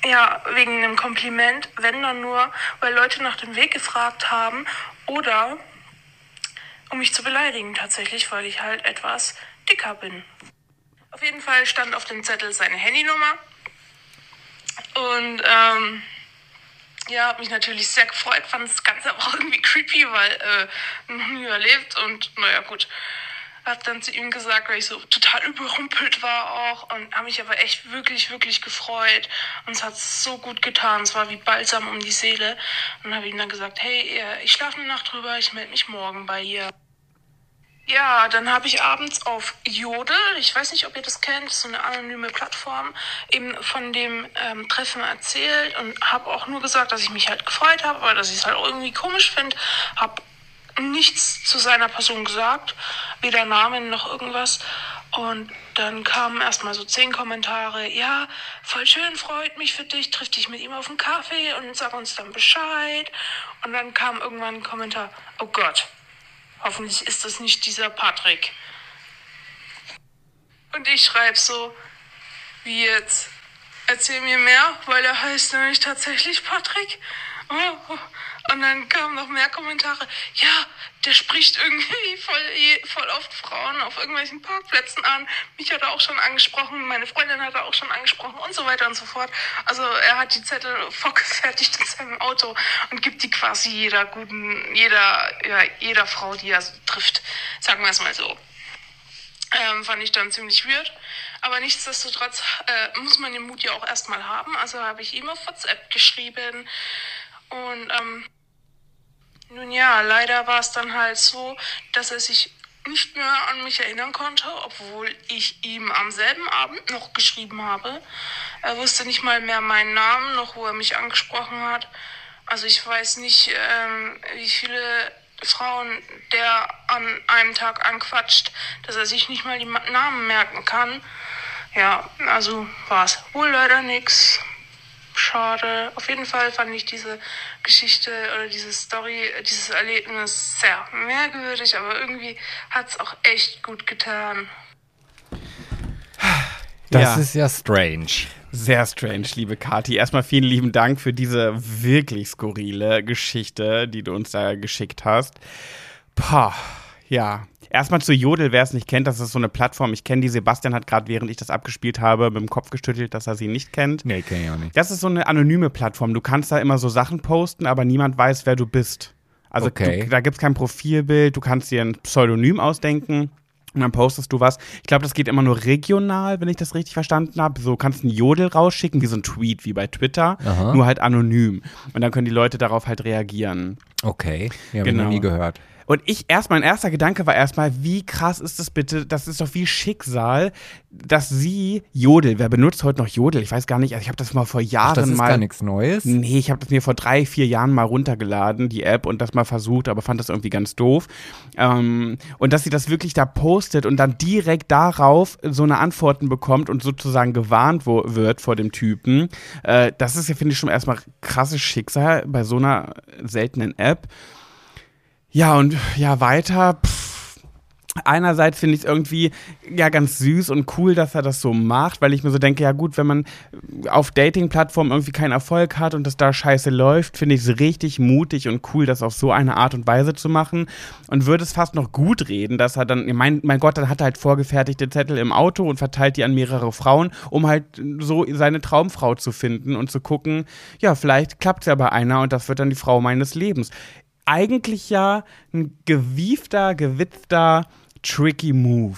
ja, wegen einem Kompliment, wenn dann nur, weil Leute nach dem Weg gefragt haben oder um mich zu beleidigen tatsächlich, weil ich halt etwas dicker bin. Auf jeden Fall stand auf dem Zettel seine Handynummer und ähm, ja, habe mich natürlich sehr gefreut, fand das Ganze aber auch irgendwie creepy, weil äh, noch nie erlebt und naja gut. Hab dann zu ihm gesagt, weil ich so total überrumpelt war auch und habe mich aber echt wirklich, wirklich gefreut und es hat so gut getan, es war wie Balsam um die Seele und habe ihm dann gesagt, hey, ich schlafe eine Nacht drüber, ich melde mich morgen bei ihr. Ja, dann habe ich abends auf Jodel, ich weiß nicht, ob ihr das kennt, so eine anonyme Plattform, eben von dem ähm, Treffen erzählt und habe auch nur gesagt, dass ich mich halt gefreut habe, aber dass ich es halt irgendwie komisch finde. Habe nichts zu seiner Person gesagt, weder Namen noch irgendwas. Und dann kamen erstmal so zehn Kommentare, ja, voll schön, freut mich für dich, triff dich mit ihm auf einen Kaffee und sag uns dann Bescheid. Und dann kam irgendwann ein Kommentar, oh Gott, hoffentlich ist das nicht dieser Patrick. Und ich schreibe so, wie jetzt? Erzähl mir mehr, weil er heißt nämlich tatsächlich Patrick. Oh, Und dann kamen noch mehr Kommentare. Ja, der spricht irgendwie voll, voll oft Frauen auf irgendwelchen Parkplätzen an. Mich hat er auch schon angesprochen, meine Freundin hat er auch schon angesprochen und so weiter und so fort. Also er hat die Zettel vorgefertigt in seinem Auto und gibt die quasi jeder guten, jeder, ja, jeder Frau, die er trifft. Sagen wir es mal so. Ähm, fand ich dann ziemlich weird. Aber nichtsdestotrotz äh, muss man den Mut ja auch erstmal haben. Also habe ich ihm auf WhatsApp geschrieben. Und ähm, nun ja, leider war es dann halt so, dass er sich nicht mehr an mich erinnern konnte, obwohl ich ihm am selben Abend noch geschrieben habe. Er wusste nicht mal mehr meinen Namen, noch wo er mich angesprochen hat. Also ich weiß nicht, ähm, wie viele Frauen der an einem Tag anquatscht, dass er sich nicht mal die Namen merken kann. Ja, also war es wohl leider nix. Schade. Auf jeden Fall fand ich diese Geschichte oder diese Story, dieses Erlebnis sehr merkwürdig, aber irgendwie hat es auch echt gut getan. Das Ja. ist ja strange. Sehr strange, liebe Kati. Erstmal vielen lieben Dank für diese wirklich skurrile Geschichte, die du uns da geschickt hast. Pah, ja. Erstmal zu Jodel, wer es nicht kennt, das ist so eine Plattform. Ich kenne die. Sebastian hat gerade, während ich das abgespielt habe, mit dem Kopf geschüttelt, dass er sie nicht kennt. Nee, kenn ich auch nicht. Das ist so eine anonyme Plattform. Du kannst da immer so Sachen posten, aber niemand weiß, wer du bist. Also Okay. du, da gibt es kein Profilbild, du kannst dir ein Pseudonym ausdenken. Und dann postest du was. Ich glaube, das geht immer nur regional, wenn ich das richtig verstanden habe. So kannst du einen Jodel rausschicken, wie so ein Tweet, wie bei Twitter, Aha. nur halt anonym. Und dann können die Leute darauf halt reagieren. Okay. Ja, Genau. noch nie gehört. Und ich erst, mein erster Gedanke war erstmal, wie krass ist das bitte? Das ist doch wie Schicksal, dass sie Jodel, wer benutzt heute noch Jodel? Ich weiß gar nicht, also ich habe das mal vor Jahren Ach, das ist mal. gar nichts Neues. Nee, ich habe das mir vor drei, vier Jahren mal runtergeladen, die App, und das mal versucht, aber fand das irgendwie ganz doof. Ähm, und dass sie das wirklich da postet und dann direkt darauf so eine Antworten bekommt und sozusagen gewarnt wo, wird vor dem Typen, äh, das ist ja, finde ich, schon erstmal krasses Schicksal bei so einer seltenen App. Ja, und ja, weiter. Pff. Einerseits finde ich es irgendwie ja ganz süß und cool, dass er das so macht, weil ich mir so denke, ja gut, wenn man auf Dating-Plattformen irgendwie keinen Erfolg hat und das da scheiße läuft, finde ich es richtig mutig und cool, das auf so eine Art und Weise zu machen und würde es fast noch gut reden, dass er dann, mein, mein Gott, dann hat er halt vorgefertigte Zettel im Auto und verteilt die an mehrere Frauen, um halt so seine Traumfrau zu finden und zu gucken, ja, vielleicht klappt es ja bei einer und das wird dann die Frau meines Lebens eigentlich ja ein gewiefter, gewitzter, tricky Move.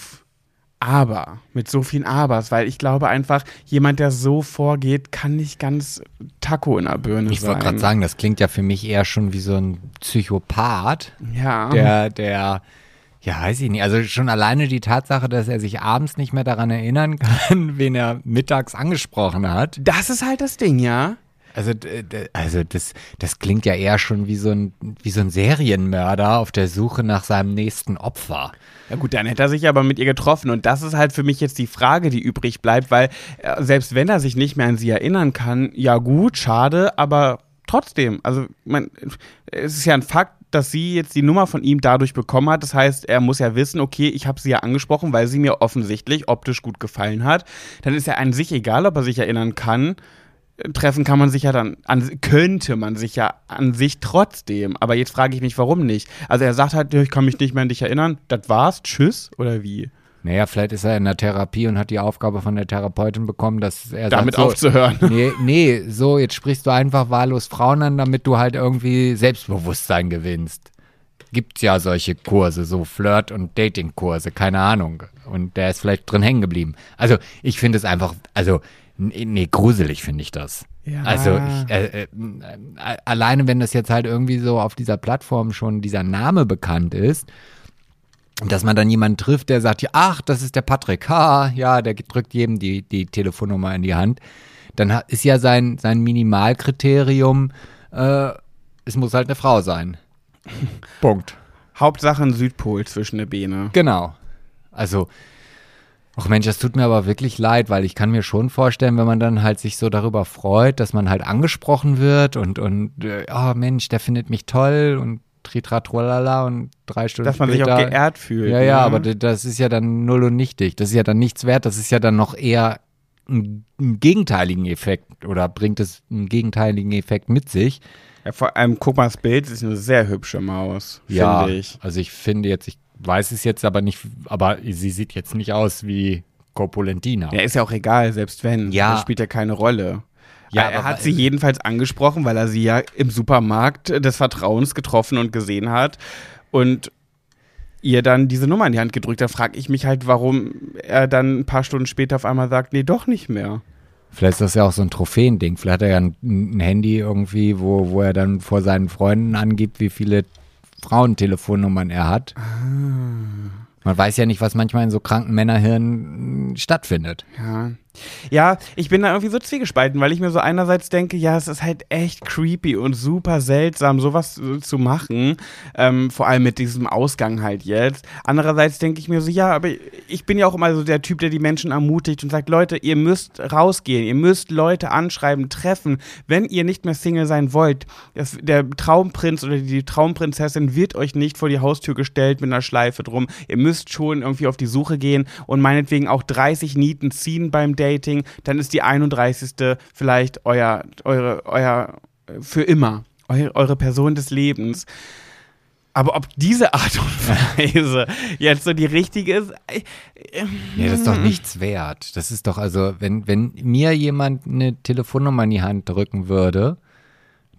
Aber, mit so vielen Abers, weil ich glaube einfach, jemand, der so vorgeht, kann nicht ganz Taco in der Birne Ich sein. wollte gerade sagen, das klingt ja für mich eher schon wie so ein Psychopath, Ja. der, der, ja, weiß ich nicht. Also schon alleine die Tatsache, dass er sich abends nicht mehr daran erinnern kann, wen er mittags angesprochen hat. das ist halt das Ding, ja. Also, also das, das klingt ja eher schon wie so, ein, wie so ein Serienmörder auf der Suche nach seinem nächsten Opfer. Ja gut, dann hätte er sich aber mit ihr getroffen. Und das ist halt für mich jetzt die Frage, die übrig bleibt, weil äh, selbst wenn er sich nicht mehr an sie erinnern kann, ja gut, schade, aber trotzdem, also man, es ist ja ein Fakt, dass sie jetzt die Nummer von ihm dadurch bekommen hat. Das heißt, er muss ja wissen, okay, ich habe sie ja angesprochen, weil sie mir offensichtlich optisch gut gefallen hat. Dann ist ja an sich egal, ob er sich erinnern kann. Treffen kann man sich ja dann, an, könnte man sich ja an sich trotzdem. Aber jetzt frage ich mich, warum nicht? Also er sagt halt, ich kann mich nicht mehr an dich erinnern. Das war's, tschüss oder wie? Naja, vielleicht ist er in der Therapie und hat die Aufgabe von der Therapeutin bekommen, dass er Damit sagt, so, aufzuhören. Nee, nee, so, jetzt sprichst du einfach wahllos Frauen an, damit du halt irgendwie Selbstbewusstsein gewinnst. Gibt's ja solche Kurse, so Flirt- und Dating-Kurse, keine Ahnung. Und der ist vielleicht drin hängen geblieben. Also, ich finde es einfach, also, nee, nee gruselig finde ich das. Ja. Also, ich, äh, äh, äh, alleine wenn das jetzt halt irgendwie so auf dieser Plattform schon dieser Name bekannt ist, dass man dann jemanden trifft, der sagt, ja, ach, das ist der Patrick, ha, ja, der drückt jedem die, die Telefonnummer in die Hand, dann ist ja sein, sein Minimalkriterium, äh, es muss halt eine Frau sein. Punkt. Hauptsache ein Südpol zwischen der Beine. Genau. Also, ach Mensch, das tut mir aber wirklich leid, weil ich kann mir schon vorstellen, wenn man dann halt sich so darüber freut, dass man halt angesprochen wird und, und, äh, oh Mensch, der findet mich toll und tritratrolala und drei Stunden Dass man sich später. auch geehrt fühlt. Ja, ja, ne? aber das ist ja dann null und nichtig. Das ist ja dann nichts wert. Das ist ja dann noch eher ein, einen gegenteiligen Effekt oder bringt es einen gegenteiligen Effekt mit sich. Ja, vor allem, guck mal, das Bild ist eine sehr hübsche Maus, Ja, finde ich. also ich finde jetzt, ich weiß es jetzt aber nicht, aber sie sieht jetzt nicht aus wie Corpulentina. Ja, ist ja auch egal, selbst wenn. Ja. Das spielt ja keine Rolle. Ja, er hat sie jedenfalls angesprochen, weil er sie ja im Supermarkt des Vertrauens getroffen und gesehen hat und ihr dann diese Nummer in die Hand gedrückt. Da frage ich mich halt, warum er dann ein paar Stunden später auf einmal sagt, nee, doch nicht mehr. Vielleicht ist das ja auch so ein Trophäending. Vielleicht hat er ja ein, ein Handy irgendwie, wo, wo er dann vor seinen Freunden angibt, wie viele Frauentelefonnummern er hat. Man weiß ja nicht, was manchmal in so kranken Männerhirnen stattfindet. Ja. Ja, ich bin da irgendwie so zwiegespalten, weil ich mir so einerseits denke, ja, es ist halt echt creepy und super seltsam, sowas äh, zu machen. Ähm, vor allem mit diesem Ausgang halt jetzt. Andererseits denke ich mir so, ja, aber ich bin ja auch immer so der Typ, der die Menschen ermutigt und sagt, Leute, ihr müsst rausgehen, ihr müsst Leute anschreiben, treffen. Wenn ihr nicht mehr Single sein wollt, das, der Traumprinz oder die Traumprinzessin wird euch nicht vor die Haustür gestellt mit einer Schleife drum. Ihr müsst schon irgendwie auf die Suche gehen und meinetwegen auch 30 Nieten ziehen beim Dating, dann ist die 31. vielleicht euer, eure, euer, für immer, eu, eure Person des Lebens. Aber ob diese Art und Weise jetzt so die richtige ist, äh, Nee, das ist doch nichts wert. Das ist doch also, wenn, wenn mir jemand eine Telefonnummer in die Hand drücken würde,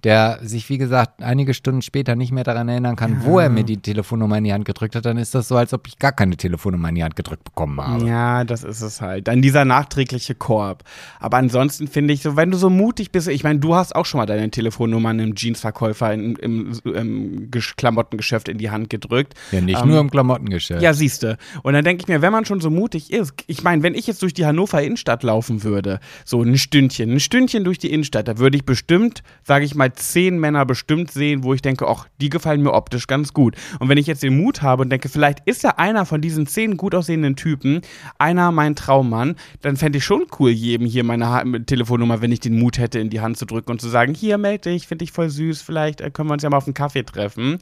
der sich, wie gesagt, einige Stunden später nicht mehr daran erinnern kann, wo er mir die Telefonnummer in die Hand gedrückt hat, dann ist das so, als ob ich gar keine Telefonnummer in die Hand gedrückt bekommen habe. Ja, das ist es halt. Dann dieser nachträgliche Korb. Aber ansonsten finde ich so, wenn du so mutig bist, ich meine, du hast auch schon mal deine Telefonnummer einem Jeansverkäufer in, im, im Gesch- Klamottengeschäft in die Hand gedrückt. Ja, nicht Ähm, nur im Klamottengeschäft. Ja, siehste. Und dann denke ich mir, wenn man schon so mutig ist, ich meine, wenn ich jetzt durch die Hannover Innenstadt laufen würde, so ein Stündchen, ein Stündchen durch die Innenstadt, da würde ich bestimmt, sage ich mal, zehn Männer bestimmt sehen, wo ich denke, ach, die gefallen mir optisch ganz gut. Und wenn ich jetzt den Mut habe und denke, vielleicht ist ja einer von diesen zehn gut aussehenden Typen, einer mein Traummann, dann fände ich schon cool, jedem hier meine ha Telefonnummer, wenn ich den Mut hätte, in die Hand zu drücken und zu sagen, hier, melde dich, finde ich voll süß, vielleicht äh, können wir uns ja mal auf einen Kaffee treffen.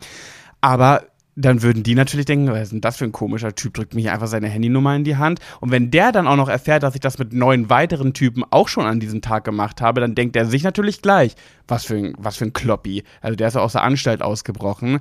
Aber dann würden die natürlich denken, was ist denn das für ein komischer Typ, drückt hier einfach seine Handynummer in die Hand. Und wenn der dann auch noch erfährt, dass ich das mit neun weiteren Typen auch schon an diesem Tag gemacht habe, dann denkt er sich natürlich gleich, was für ein, was für ein Kloppi. Also der ist ja aus der Anstalt ausgebrochen.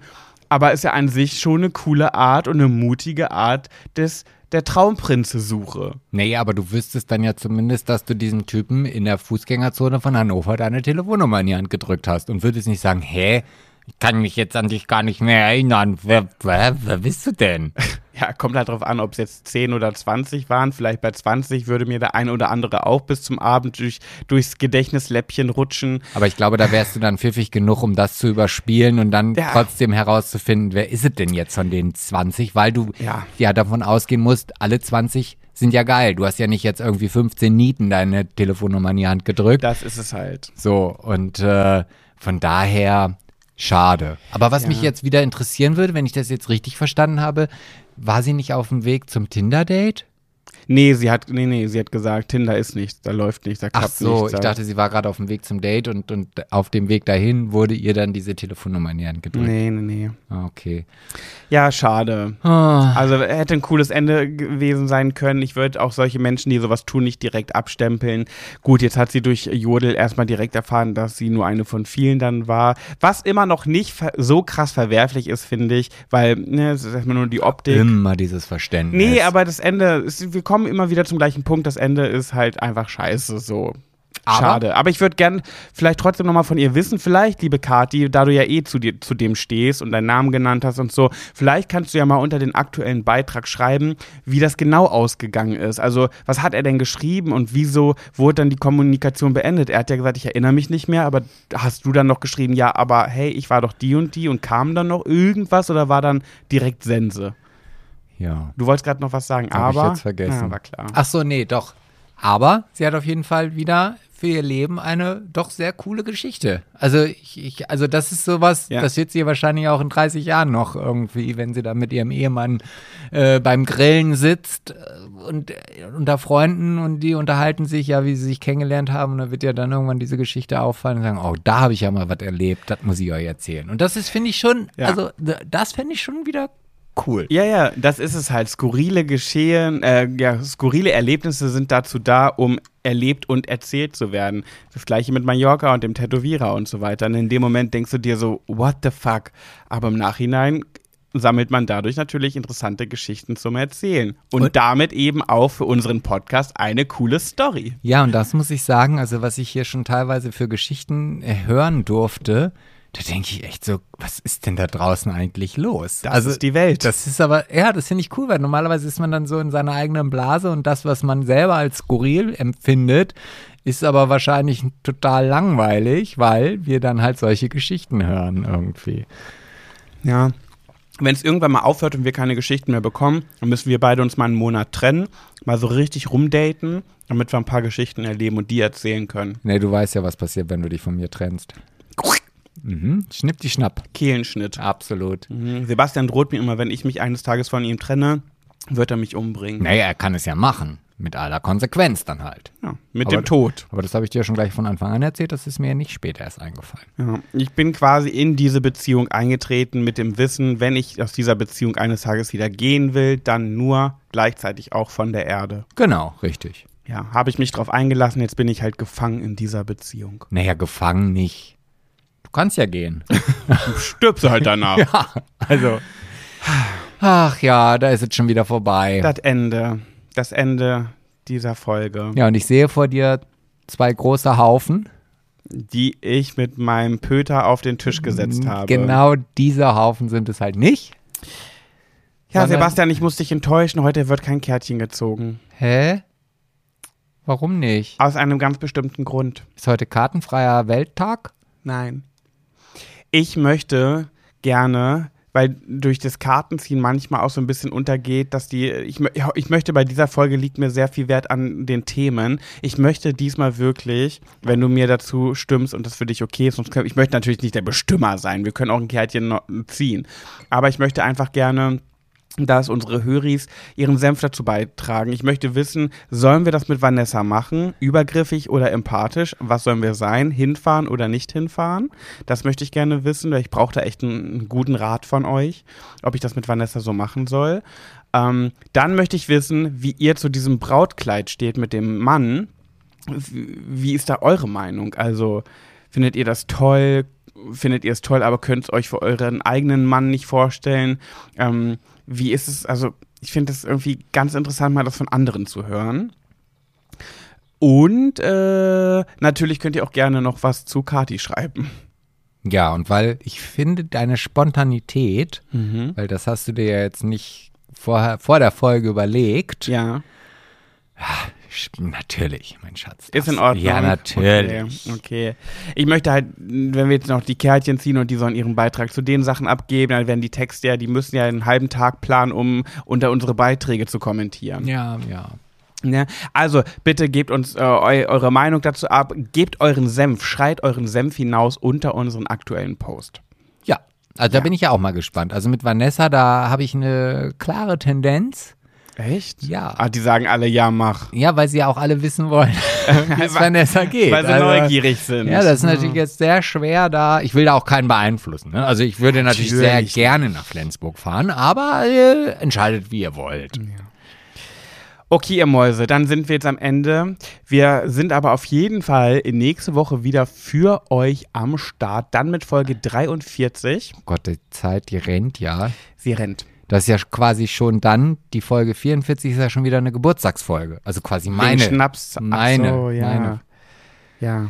Aber ist ja an sich schon eine coole Art und eine mutige Art des, der Traumprinze-Suche. Nee, aber du wüsstest dann ja zumindest, dass du diesem Typen in der Fußgängerzone von Hannover deine Telefonnummer in die Hand gedrückt hast und würdest nicht sagen, hä, ich kann mich jetzt an dich gar nicht mehr erinnern. Wer, wer, wer bist du denn? Ja, kommt halt drauf an, ob es jetzt 10 oder 20 waren. Vielleicht bei 20 würde mir der eine oder andere auch bis zum Abend durch, durchs Gedächtnisläppchen rutschen. Aber ich glaube, da wärst du dann pfiffig genug, um das zu überspielen und dann Ja. trotzdem herauszufinden, wer ist es denn jetzt von den 20, weil du Ja. ja davon ausgehen musst, alle 20 sind ja geil. Du hast ja nicht jetzt irgendwie 15 Nieten deine Telefonnummer in die Hand gedrückt. Das ist es halt. So, und äh, von daher schade. Aber was mich jetzt wieder interessieren würde, wenn ich das jetzt richtig verstanden habe, war sie nicht auf dem Weg zum Tinder-Date? Nee, sie hat, nee, nee, sie hat gesagt, Tinder ist nichts, da läuft nichts, da Ach klappt so, nichts. ich dachte, sie war gerade auf dem Weg zum Date und, und auf dem Weg dahin wurde ihr dann diese Telefonnummer in die Hand gedrückt. Nee, nee, nee. Ah, okay. Ja, schade. Ah, Also hätte ein cooles Ende gewesen sein können. Ich würde auch solche Menschen, die sowas tun, nicht direkt abstempeln. Gut, jetzt hat sie durch Jodel erstmal direkt erfahren, dass sie nur eine von vielen dann war. Was immer noch nicht so krass verwerflich ist, finde ich, weil ne, es ist erstmal nur die Optik. immer dieses Verständnis. Nee, aber das Ende, ist, wir kommen immer wieder zum gleichen Punkt. Das Ende ist halt einfach scheiße, so. Aber- Schade. Aber ich würde gern vielleicht trotzdem nochmal von ihr wissen, vielleicht, liebe Kathi, da du ja eh zu, dir, zu dem stehst und deinen Namen genannt hast und so, vielleicht kannst du ja mal unter den aktuellen Beitrag schreiben, wie das genau ausgegangen ist. Also, was hat er denn geschrieben und wieso wurde dann die Kommunikation beendet? Er hat ja gesagt, ich erinnere mich nicht mehr, aber hast du dann noch geschrieben, ja, aber hey, ich war doch die und die und kam dann noch irgendwas oder war dann direkt Sense? Ja. Du wolltest gerade noch was sagen, Hab ich aber. jetzt vergessen. Ja, war klar. Ach so, nee, doch. Aber sie hat auf jeden Fall wieder für ihr Leben eine doch sehr coole Geschichte. Also ich, ich also das ist sowas, Ja. das wird sie wahrscheinlich auch in 30 Jahren noch irgendwie, wenn sie da mit ihrem Ehemann äh, beim Grillen sitzt äh, und äh, unter Freunden und die unterhalten sich ja, wie sie sich kennengelernt haben und da wird ja dann irgendwann diese Geschichte auffallen und sagen, oh, da habe ich ja mal was erlebt, das muss ich euch erzählen. Und das ist, finde ich schon, Ja. also das fände ich schon wieder cool. Ja, ja, das ist es halt. Skurrile Geschehen, äh, ja, skurrile Erlebnisse sind dazu da, um erlebt und erzählt zu werden. Das gleiche mit Mallorca und dem Tätowierer und so weiter. Und in dem Moment denkst du dir so, what the fuck? Aber im Nachhinein sammelt man dadurch natürlich interessante Geschichten zum Erzählen. Und, Und- damit eben auch für unseren Podcast eine coole Story. Ja, und das muss ich sagen, also was ich hier schon teilweise für Geschichten äh, hören durfte, da denke ich echt so, was ist denn da draußen eigentlich los? Das also ist die Welt. Das ist aber, ja, das finde ich cool, weil normalerweise ist man dann so in seiner eigenen Blase und das, was man selber als skurril empfindet, ist aber wahrscheinlich total langweilig, weil wir dann halt solche Geschichten hören irgendwie. Ja. Wenn es irgendwann mal aufhört und wir keine Geschichten mehr bekommen, dann müssen wir beide uns mal einen Monat trennen, mal so richtig rumdaten, damit wir ein paar Geschichten erleben und die erzählen können. Nee, du weißt ja, was passiert, wenn du dich von mir trennst. Mhm. Schnipp die Schnapp. Kehlenschnitt. Absolut. Mhm. Sebastian droht mir immer, wenn ich mich eines Tages von ihm trenne, wird er mich umbringen. Naja, er kann es ja machen. Mit aller Konsequenz dann halt. Ja, mit Aber- dem Tod. Aber das habe ich dir schon gleich von Anfang an erzählt, das ist mir nicht später erst eingefallen. Ja. Ich bin quasi in diese Beziehung eingetreten mit dem Wissen, wenn ich aus dieser Beziehung eines Tages wieder gehen will, dann nur gleichzeitig auch von der Erde. Genau, richtig. Ja, habe ich mich drauf eingelassen, jetzt bin ich halt gefangen in dieser Beziehung. Naja, gefangen nicht. Du kannst ja gehen. Stirbst du halt danach. ja, also. Ach ja, da ist es schon wieder vorbei. Das Ende. Das Ende dieser Folge, Ja, und ich sehe vor dir zwei große Haufen. die ich mit meinem Pöter auf den Tisch gesetzt habe. Genau diese Haufen sind es halt nicht. Ja, Sebastian, ich muss dich enttäuschen. Heute wird kein Kärtchen gezogen. Hä? Warum nicht? Aus einem ganz bestimmten Grund. Ist heute kartenfreier Welttag? Nein. Ich möchte gerne, weil durch das Kartenziehen manchmal auch so ein bisschen untergeht, dass die, ich, ich möchte bei dieser Folge liegt mir sehr viel Wert an den Themen. Ich möchte diesmal wirklich, wenn du mir dazu stimmst und das für dich okay ist, sonst ich möchte natürlich nicht der Bestimmer sein, wir können auch ein Kärtchen ziehen, aber ich möchte einfach gerne dass unsere Höris ihren Senf dazu beitragen. Ich möchte wissen, sollen wir das mit Vanessa machen? Übergriffig oder empathisch? Was sollen wir sein? Hinfahren oder nicht hinfahren? Das möchte ich gerne wissen, weil ich brauche da echt einen, einen guten Rat von euch, ob ich das mit Vanessa so machen soll. Ähm, dann möchte ich wissen, wie ihr zu diesem Brautkleid steht mit dem Mann. Wie wie ist da eure Meinung? Also, findet ihr das toll? Findet ihr es toll, aber könnt es euch für euren eigenen Mann nicht vorstellen? Ähm, wie ist es? Also, ich finde es irgendwie ganz interessant, mal das von anderen zu hören. Und äh, natürlich könnt ihr auch gerne noch was zu Kati schreiben. Ja, und weil ich finde deine Spontanität, Mhm. weil das hast du dir ja jetzt nicht vorher, vor der Folge überlegt. Ja, Sch- Natürlich, mein Schatz. ist in Ordnung. Ja, natürlich. Okay, okay. Ich möchte halt, wenn wir jetzt noch die Kärtchen ziehen und die sollen ihren Beitrag zu den Sachen abgeben, dann werden die Texte ja, die müssen ja einen halben Tag planen, um unter unsere Beiträge zu kommentieren. Ja, ja. Ja, also bitte gebt uns äh, eu eure Meinung dazu ab, gebt euren Senf, schreit euren Senf hinaus unter unseren aktuellen Post. Ja, also da bin ich ja auch mal gespannt. Also mit Vanessa, da habe ich eine klare Tendenz. Echt? Ja. Ah, die sagen alle, ja, mach. Ja, weil sie ja auch alle wissen wollen, wie es Vanessa geht. Weil sie Also, neugierig sind. Ja, das ist natürlich jetzt sehr schwer da. Ich will da auch keinen beeinflussen. Ne? Also ich würde natürlich, sehr Natürlich. gerne nach Flensburg fahren, aber äh, entscheidet, wie ihr wollt. Okay, ihr Mäuse, dann sind wir jetzt am Ende. Wir sind aber auf jeden Fall nächste Woche wieder für euch am Start. Dann mit Folge 43. Oh Gott, die Zeit, die rennt ja. Sie rennt. Das ist ja quasi schon dann, die Folge 44 ist ja schon wieder eine Geburtstagsfolge. Also quasi meine. Wegen Schnaps. Meine, so, ja. meine. Ja.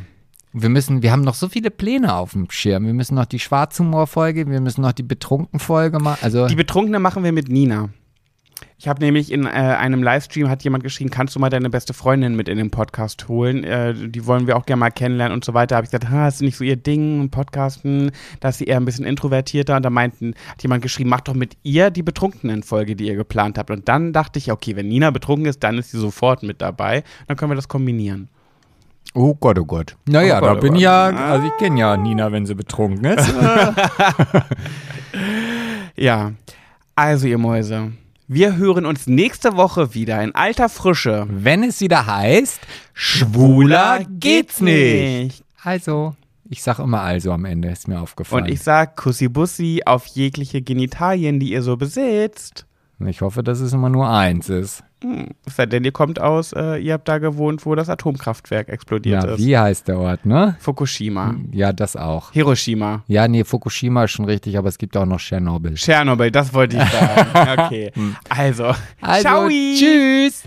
Wir müssen, wir haben noch so viele Pläne auf dem Schirm. Wir müssen noch die Schwarzhumor-Folge, wir müssen noch die Betrunken-Folge machen. Also, Die Betrunkene machen wir mit Nina. Ich habe nämlich in äh, einem Livestream hat jemand geschrieben, kannst du mal deine beste Freundin mit in den Podcast holen? Äh, die wollen wir auch gerne mal kennenlernen und so weiter. Habe ich gesagt, ha, ist nicht so ihr Ding, Podcasten, da ist sie eher ein bisschen introvertierter. Und da meinten, hat jemand geschrieben, mach doch mit ihr die Betrunkenen-Folge, die ihr geplant habt. Und dann dachte ich, okay, wenn Nina betrunken ist, dann ist sie sofort mit dabei. Dann können wir das kombinieren. Oh Gott, oh Gott. Naja, Oh Gott, da oh bin Gott. ich ja, also ich kenne ja Nina, wenn sie betrunken ist. Ja, also ihr Mäuse, wir hören uns nächste Woche wieder in alter Frische. wenn es wieder heißt, schwuler geht's nicht. Also, ich sag immer also am Ende, ist mir aufgefallen. Und ich sag Kussi-Bussi auf jegliche Genitalien, die ihr so besitzt. ich hoffe, dass es immer nur eins ist. Hm, denn, ihr kommt aus, äh, ihr habt da gewohnt, wo das Atomkraftwerk explodiert Ja, ist. wie heißt der Ort, ne? Fukushima. Ja, das auch. Hiroshima. Ja, nee, Fukushima ist schon richtig, aber es gibt auch noch Tschernobyl. Tschernobyl, das wollte ich sagen. Okay. Also, Also, ciao. tschüss.